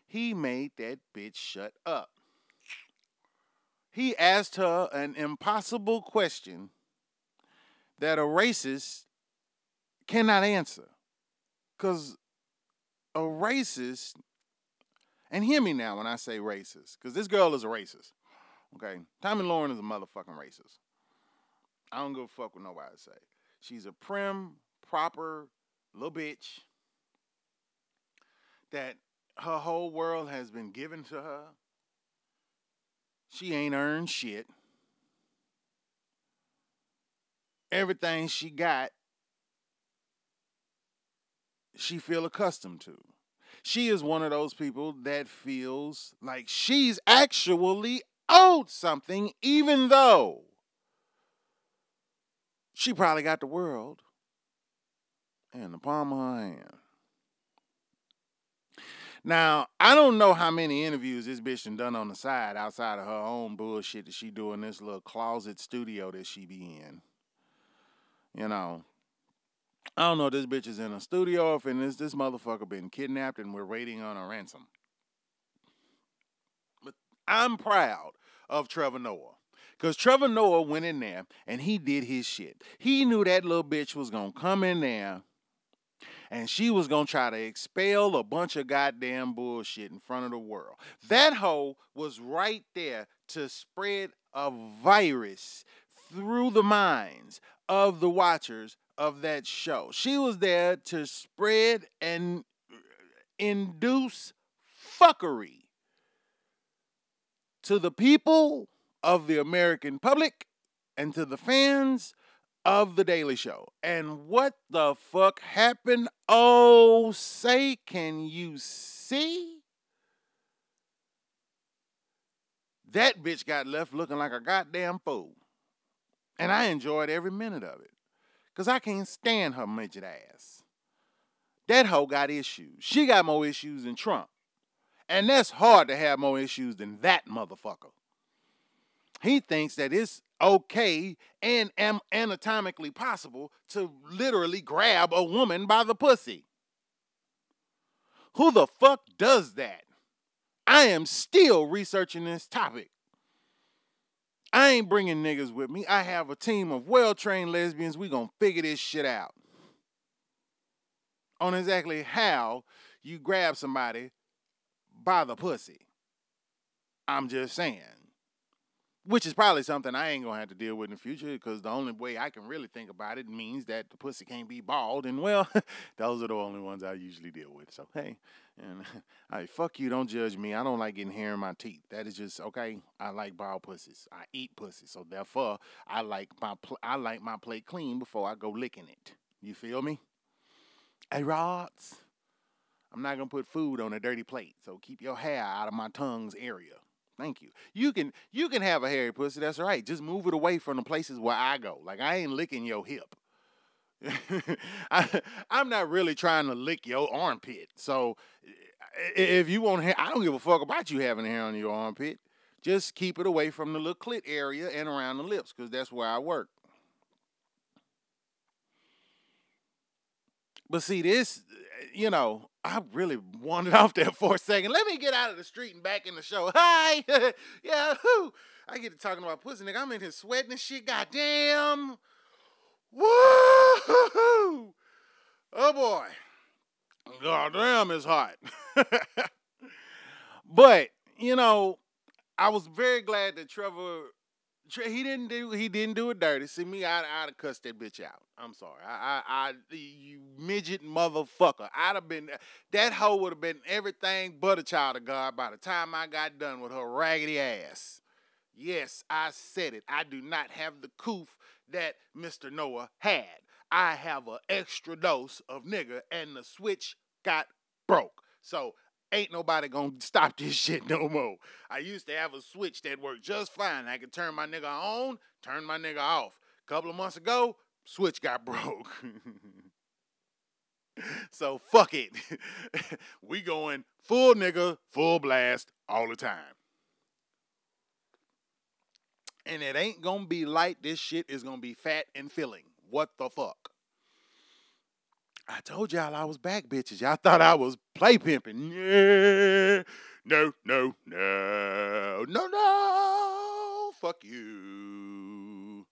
He made that bitch shut up he asked her an impossible question that a racist cannot answer. Because a racist, and hear me now when I say racist, because this girl is a racist. Okay? Tomi Lahren is a motherfucking racist. I don't give a fuck what nobody say. She's a prim, proper little bitch that her whole world has been given to her she ain't earned shit. Everything she got, she feel accustomed to. She is one of those people that feels like she's actually owed something, even though she probably got the world in the palm of her hand. Now, I don't know how many interviews this bitch done on the side outside of her own bullshit that she do in this little closet studio that she be in. You know, I don't know if this bitch is in a studio if this, this motherfucker been kidnapped and we're waiting on a ransom. But I'm proud of Trevor Noah. Because Trevor Noah went in there and he did his shit. He knew that little bitch was going to come in there and she was gonna try to expel a bunch of goddamn bullshit in front of the world. That hoe was right there to spread a virus through the minds of the watchers of that show. She was there to spread and induce fuckery to the people of the American public and to the fans of The Daily Show. And what the fuck happened? Oh, say, can you see? That bitch got left looking like a goddamn fool. And I enjoyed every minute of it. Because I can't stand her midget ass. That hoe got issues. She got more issues than Trump. And that's hard to have more issues than that motherfucker. He thinks that it's okay and am anatomically possible to literally grab a woman by the pussy. Who the fuck does that? I am still researching this topic. I ain't bringing niggas with me. I have a team of well trained lesbians. We gonna figure this shit out on exactly how you grab somebody by the pussy. I'm just saying which is probably something I ain't gonna have to deal with in the future because the only way I can really think about it means that the pussy can't be bald, and well, those are the only ones I usually deal with. So hey, and I fuck you, don't judge me. I don't like getting hair in my teeth. That is just okay. I like bald pussies. I eat pussy, so therefore I like my pl- I like my plate clean before I go licking it. You feel me? Hey, Rods. I'm not gonna put food on a dirty plate, so keep your hair out of my tongue's area. Thank you. You can you can have a hairy pussy. That's right. Just move it away from the places where I go. Like I ain't licking your hip. I, I'm not really trying to lick your armpit. So if you want hair, I don't give a fuck about you having hair on your armpit. Just keep it away from the little clit area and around the lips, because that's where I work. But see, this, you know, I really wandered off there for a second. Let me get out of the street and back in the show. Hi. yeah, whoo. I get to talking about pussy, nigga. I'm in here sweating and shit. Goddamn. Woo! Oh boy. God damn, it's hot. but you know, I was very glad that Trevor. He didn't do. He didn't do it dirty. See me, I'd, I'd have cussed that bitch out. I'm sorry. I, I, I you midget motherfucker. I'd have been. That hoe would have been everything but a child of God by the time I got done with her raggedy ass. Yes, I said it. I do not have the coof that Mr. Noah had. I have an extra dose of nigga, and the switch got broke. So ain't nobody gonna stop this shit no more. I used to have a switch that worked just fine. I could turn my nigga on, turn my nigga off. A couple of months ago, switch got broke. so fuck it. we going full nigga, full blast all the time. And it ain't gonna be light. This shit is gonna be fat and filling. What the fuck? I told y'all I was back, bitches. Y'all thought I was play pimping. Yeah. No, no, no, no, no. Fuck you.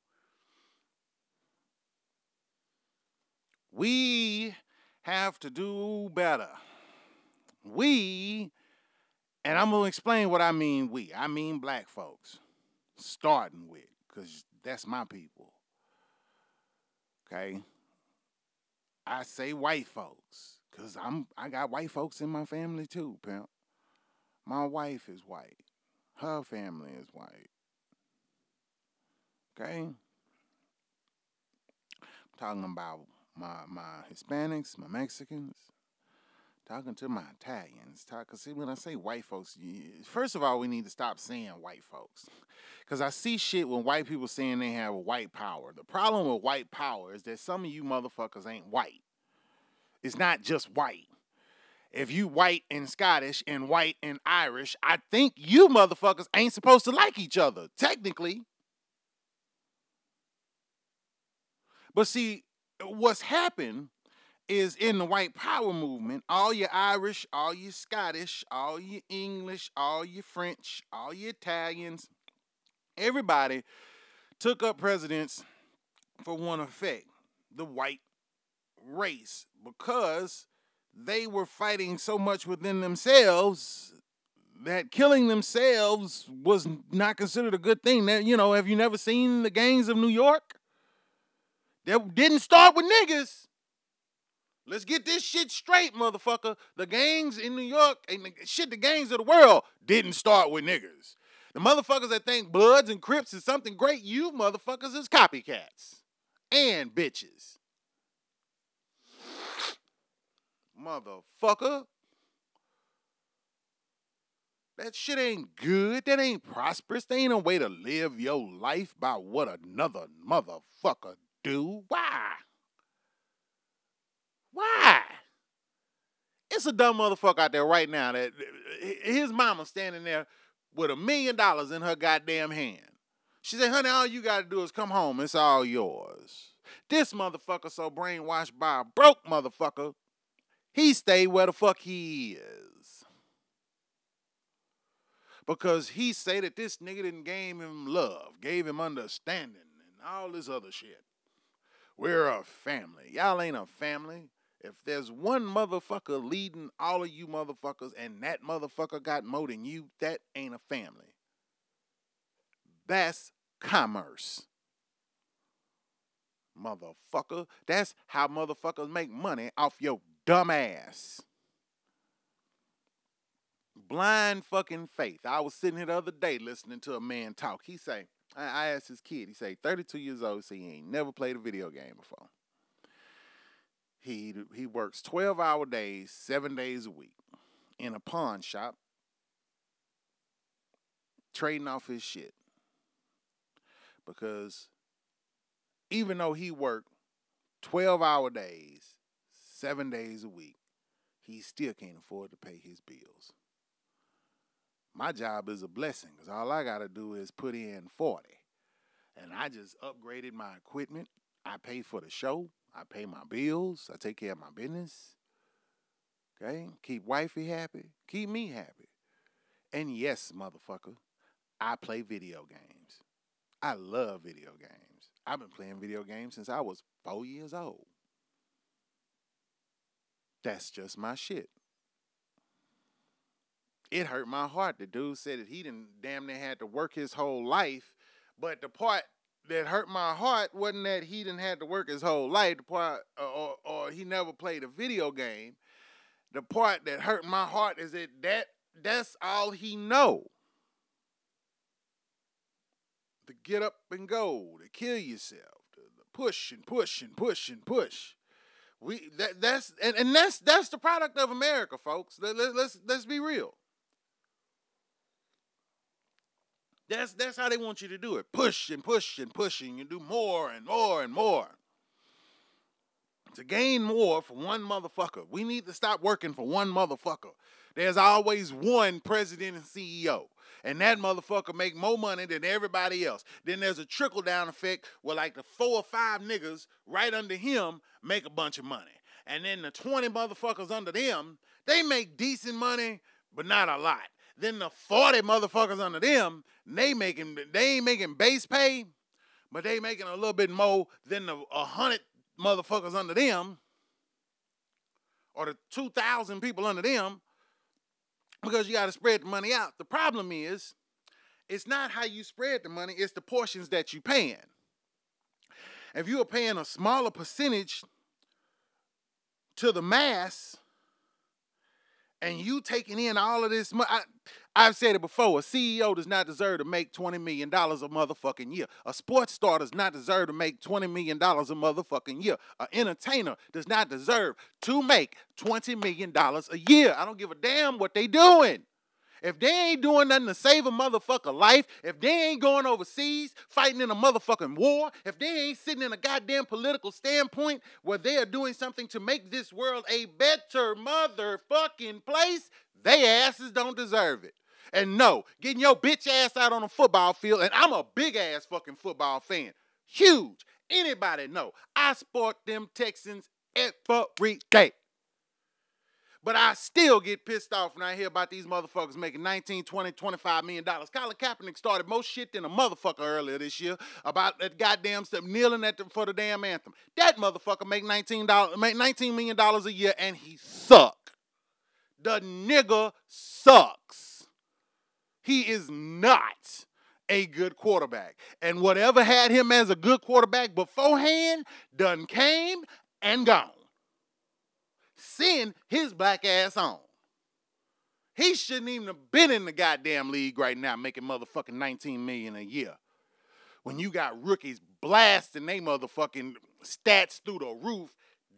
We have to do better. We, and I'm going to explain what I mean we. I mean black folks, starting with, because that's my people. Okay? I say white folks, cause I'm I got white folks in my family too, pimp. My wife is white. Her family is white. Okay? I'm talking about my my Hispanics, my Mexicans, talking to my Italians. Talk, cause see, when I say white folks, first of all, we need to stop saying white folks. Because I see shit when white people saying they have white power. The problem with white power is that some of you motherfuckers ain't white. It's not just white. If you white and Scottish and white and Irish, I think you motherfuckers ain't supposed to like each other, technically. But see, what's happened is in the white power movement, all your Irish, all your Scottish, all your English, all your French, all your Italians, everybody took up presidents for one effect the white race because they were fighting so much within themselves that killing themselves was not considered a good thing. That you know, have you never seen the gangs of New York? That didn't start with niggas. Let's get this shit straight, motherfucker. The gangs in New York and the, shit, the gangs of the world didn't start with niggas. The motherfuckers that think Bloods and Crips is something great, you motherfuckers is copycats and bitches. Motherfucker. That shit ain't good. That ain't prosperous. There ain't a way to live your life by what another motherfucker do. Why? Why? It's a dumb motherfucker out there right now that his mama standing there with a million dollars in her goddamn hand. She said, honey, all you gotta do is come home. It's all yours. This motherfucker so brainwashed by a broke motherfucker, he stayed where the fuck he is. Because he say that this nigga didn't gave him love, gave him understanding, and all this other shit. We're a family. Y'all ain't a family. If there's one motherfucker leading all of you motherfuckers and that motherfucker got more than you, that ain't a family. That's commerce. Motherfucker. That's how motherfuckers make money off your dumb ass. Blind fucking faith. I was sitting here the other day listening to a man talk. He say, I asked his kid, he say, 32 years old, so he ain't never played a video game before. He he works 12 hour days, seven days a week in a pawn shop, trading off his shit. Because even though he worked 12 hour days, seven days a week, he still can't afford to pay his bills. My job is a blessing because all I got to do is put in 40. And I just upgraded my equipment. I pay for the show. I pay my bills. I take care of my business. Okay? Keep wifey happy. Keep me happy. And yes, motherfucker, I play video games. I love video games. I've been playing video games since I was four years old. That's just my shit. It hurt my heart. The dude said that he didn't damn near had to work his whole life. But the part that hurt my heart wasn't that he didn't have to work his whole life, part or, or, he never played a video game. The part that hurt my heart is that, that that's all he know. To get up and go, to kill yourself, to push and push and push and push. We that that's and, and that's that's the product of America, folks. Let, let, let's let's be real. That's that's how they want you to do it. Push and push and push and you do more and more and more. To gain more for one motherfucker. We need to stop working for one motherfucker. There's always one president and CEO. And that motherfucker make more money than everybody else. Then there's a trickle down effect where like the four or five niggas right under him make a bunch of money. And then the 20 motherfuckers under them, they make decent money, but not a lot. Then the 40 motherfuckers under them, they making they ain't making base pay, but they making a little bit more than the 100 motherfuckers under them or the 2,000 people under them because you got to spread the money out. The problem is, it's not how you spread the money, it's the portions that you paying. If you are paying a smaller percentage to the mass, and you taking in all of this money. I've said it before. A CEO does not deserve to make $20 million a motherfucking year. A sports star does not deserve to make $20 million a motherfucking year. An entertainer does not deserve to make $20 million a year. I don't give a damn what they doing. If they ain't doing nothing to save a motherfucker life, if they ain't going overseas fighting in a motherfucking war, if they ain't sitting in a goddamn political standpoint where they are doing something to make this world a better motherfucking place, they asses don't deserve it. And no, getting your bitch ass out on a football field, and I'm a big ass fucking football fan. Huge. Anybody know? I sport them Texans every day. But I still get pissed off when I hear about these motherfuckers making 19, 20, 25 million dollars. Colin Kaepernick started more shit than a motherfucker earlier this year about that goddamn stuff kneeling at the, for the damn anthem. That motherfucker make 19 dollars make 19 million dollars a year and he suck. The nigga sucks. He is not a good quarterback. And whatever had him as a good quarterback beforehand done came and gone send his black ass on. He shouldn't even have been in the goddamn league right now making motherfucking 19 million a year. When you got rookies blasting they motherfucking stats through the roof,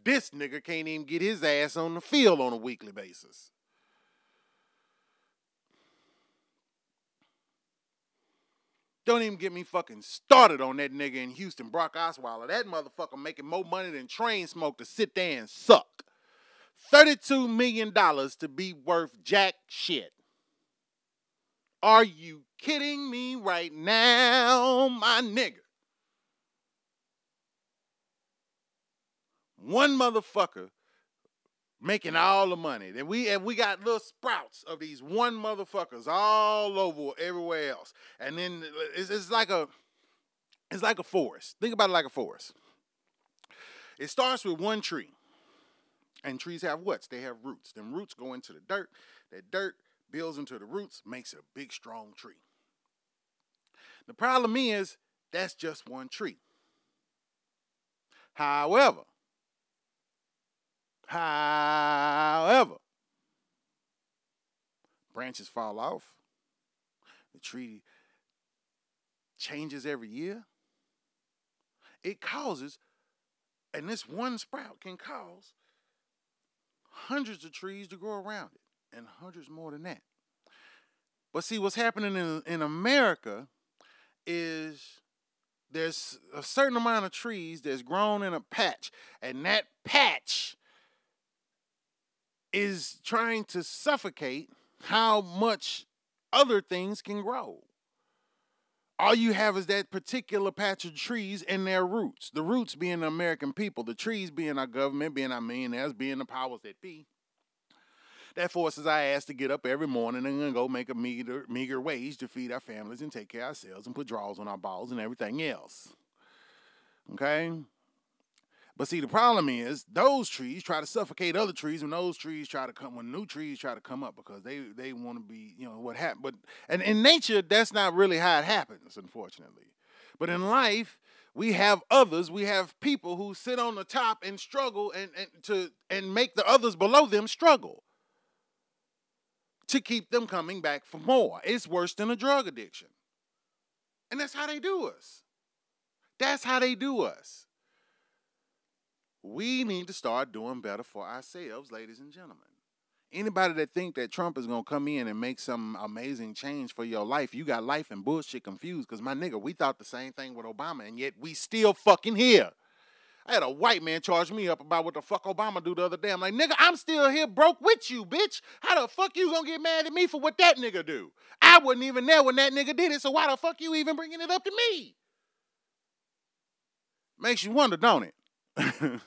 this nigga can't even get his ass on the field on a weekly basis. Don't even get me fucking started on that nigga in Houston, Brock Osweiler. That motherfucker making more money than train smoke to sit there and suck. $32 million to be worth jack shit. Are you kidding me right now, my nigga? One motherfucker making all the money. And we and we got little sprouts of these one motherfuckers all over everywhere else. And then uh, it's, it's like a it's like a forest. Think about it like a forest. It starts with one tree. And trees have what? They have roots. Then roots go into the dirt. That dirt builds into the roots, makes a big, strong tree. The problem is that's just one tree. However, however, branches fall off. The tree changes every year. It causes, and this one sprout can cause hundreds of trees to grow around it, and hundreds more than that. But see, what's happening in, in America is there's a certain amount of trees that's grown in a patch, and that patch is trying to suffocate how much other things can grow. All you have is that particular patch of trees and their roots. The roots being the American people, the trees being our government, being our millionaires, being the powers that be. That forces our ass to get up every morning and go make a meager, meager wage to feed our families and take care of ourselves and put draws on our balls and everything else. Okay? But see, the problem is those trees try to suffocate other trees when those trees try to come when new trees try to come up because they they want to be you know what happened. But and in nature, that's not really how it happens, unfortunately. But in life, we have others. We have people who sit on the top and struggle and, and to and make the others below them struggle to keep them coming back for more. It's worse than a drug addiction. And that's how they do us. That's how they do us. We need to start doing better for ourselves, ladies and gentlemen. Anybody that think that Trump is gonna come in and make some amazing change for your life, you got life and bullshit confused. Cause my nigga, we thought the same thing with Obama, and yet we still fucking here. I had a white man charge me up about what the fuck Obama do the other day. I'm like, nigga, I'm still here broke with you, bitch. How the fuck you gonna get mad at me for what that nigga do? I wasn't even there when that nigga did it, so why the fuck you even bringing it up to me? Makes you wonder, don't it?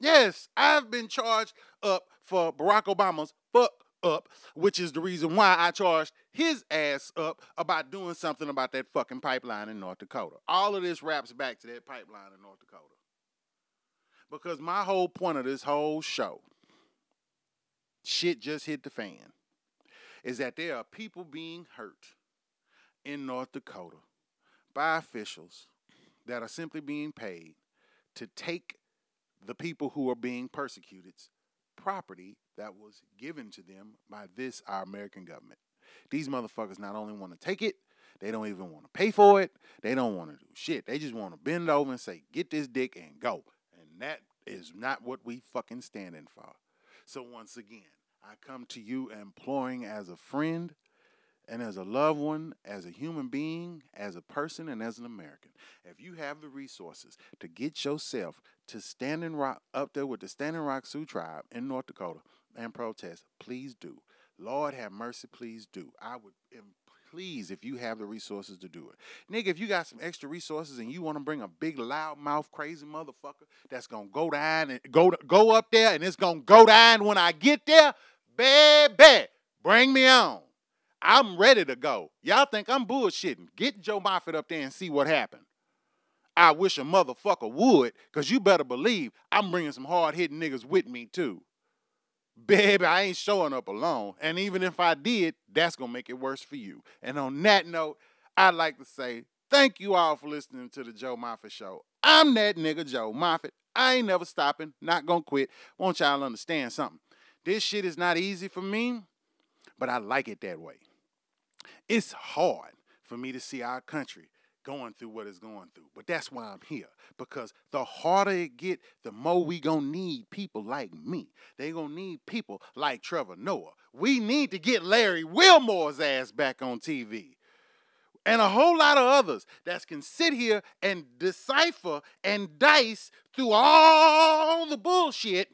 yes, I've been charged up for Barack Obama's fuck up, which is the reason why I charged his ass up about doing something about that fucking pipeline in North Dakota. All of this wraps back to that pipeline in North Dakota. Because my whole point of this whole show, shit just hit the fan, is that there are people being hurt in North Dakota by officials that are simply being paid to take the people who are being persecuted's property that was given to them by this our American government. These motherfuckers not only want to take it, they don't even want to pay for it. They don't want to do shit. They just want to bend over and say, "Get this dick and go." And that is not what we fucking standing for. So once again, I come to you imploring as a friend and as a loved one, as a human being, as a person, and as an American. If you have the resources to get yourself to Standing Rock up there with the Standing Rock Sioux tribe in North Dakota and protest, please do. Lord have mercy, please do. I would please if you have the resources to do it. Nigga, if you got some extra resources and you want to bring a big loud mouth crazy motherfucker that's gonna go down and go go up there and it's gonna go down when I get there, baby, bring me on. I'm ready to go. Y'all think I'm bullshitting. Get Joe Moffett up there and see what happened. I wish a motherfucker would, because you better believe I'm bringing some hard hitting niggas with me too. Baby, I ain't showing up alone. And even if I did, that's going to make it worse for you. And on that note, I'd like to say thank you all for listening to the Joe Moffett Show. I'm that nigga Joe Moffett. I ain't never stopping, not going to quit. Want y'all understand something. This shit is not easy for me, but I like it that way. It's hard for me to see our country going through what it's going through. But that's why I'm here. Because the harder it get, the more we gonna need people like me. They gonna need people like Trevor Noah. We need to get Larry Wilmore's ass back on TV. And a whole lot of others that can sit here and decipher and dice through all the bullshit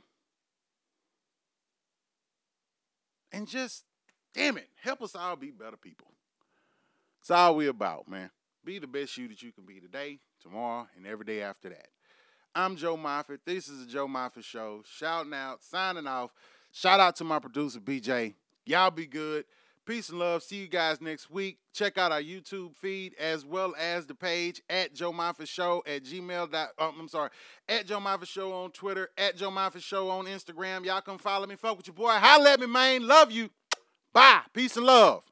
and just, damn it, help us all be better people. That's all we about, man. Be the best you that you can be today, tomorrow, and every day after that. I'm Joe Moffett. This is the Joe Moffett Show. Shouting out, signing off. Shout out to my producer, BJ. Y'all be good. Peace and love. See you guys next week. Check out our YouTube feed as well as the page at Joe Moffett Show at gmail. Dot, um, I'm sorry, at Joe Moffett Show on Twitter, at Joe Moffett Show on Instagram. Y'all come follow me. Fuck with your boy. Holla at me, man. Love you. Bye. Peace and love.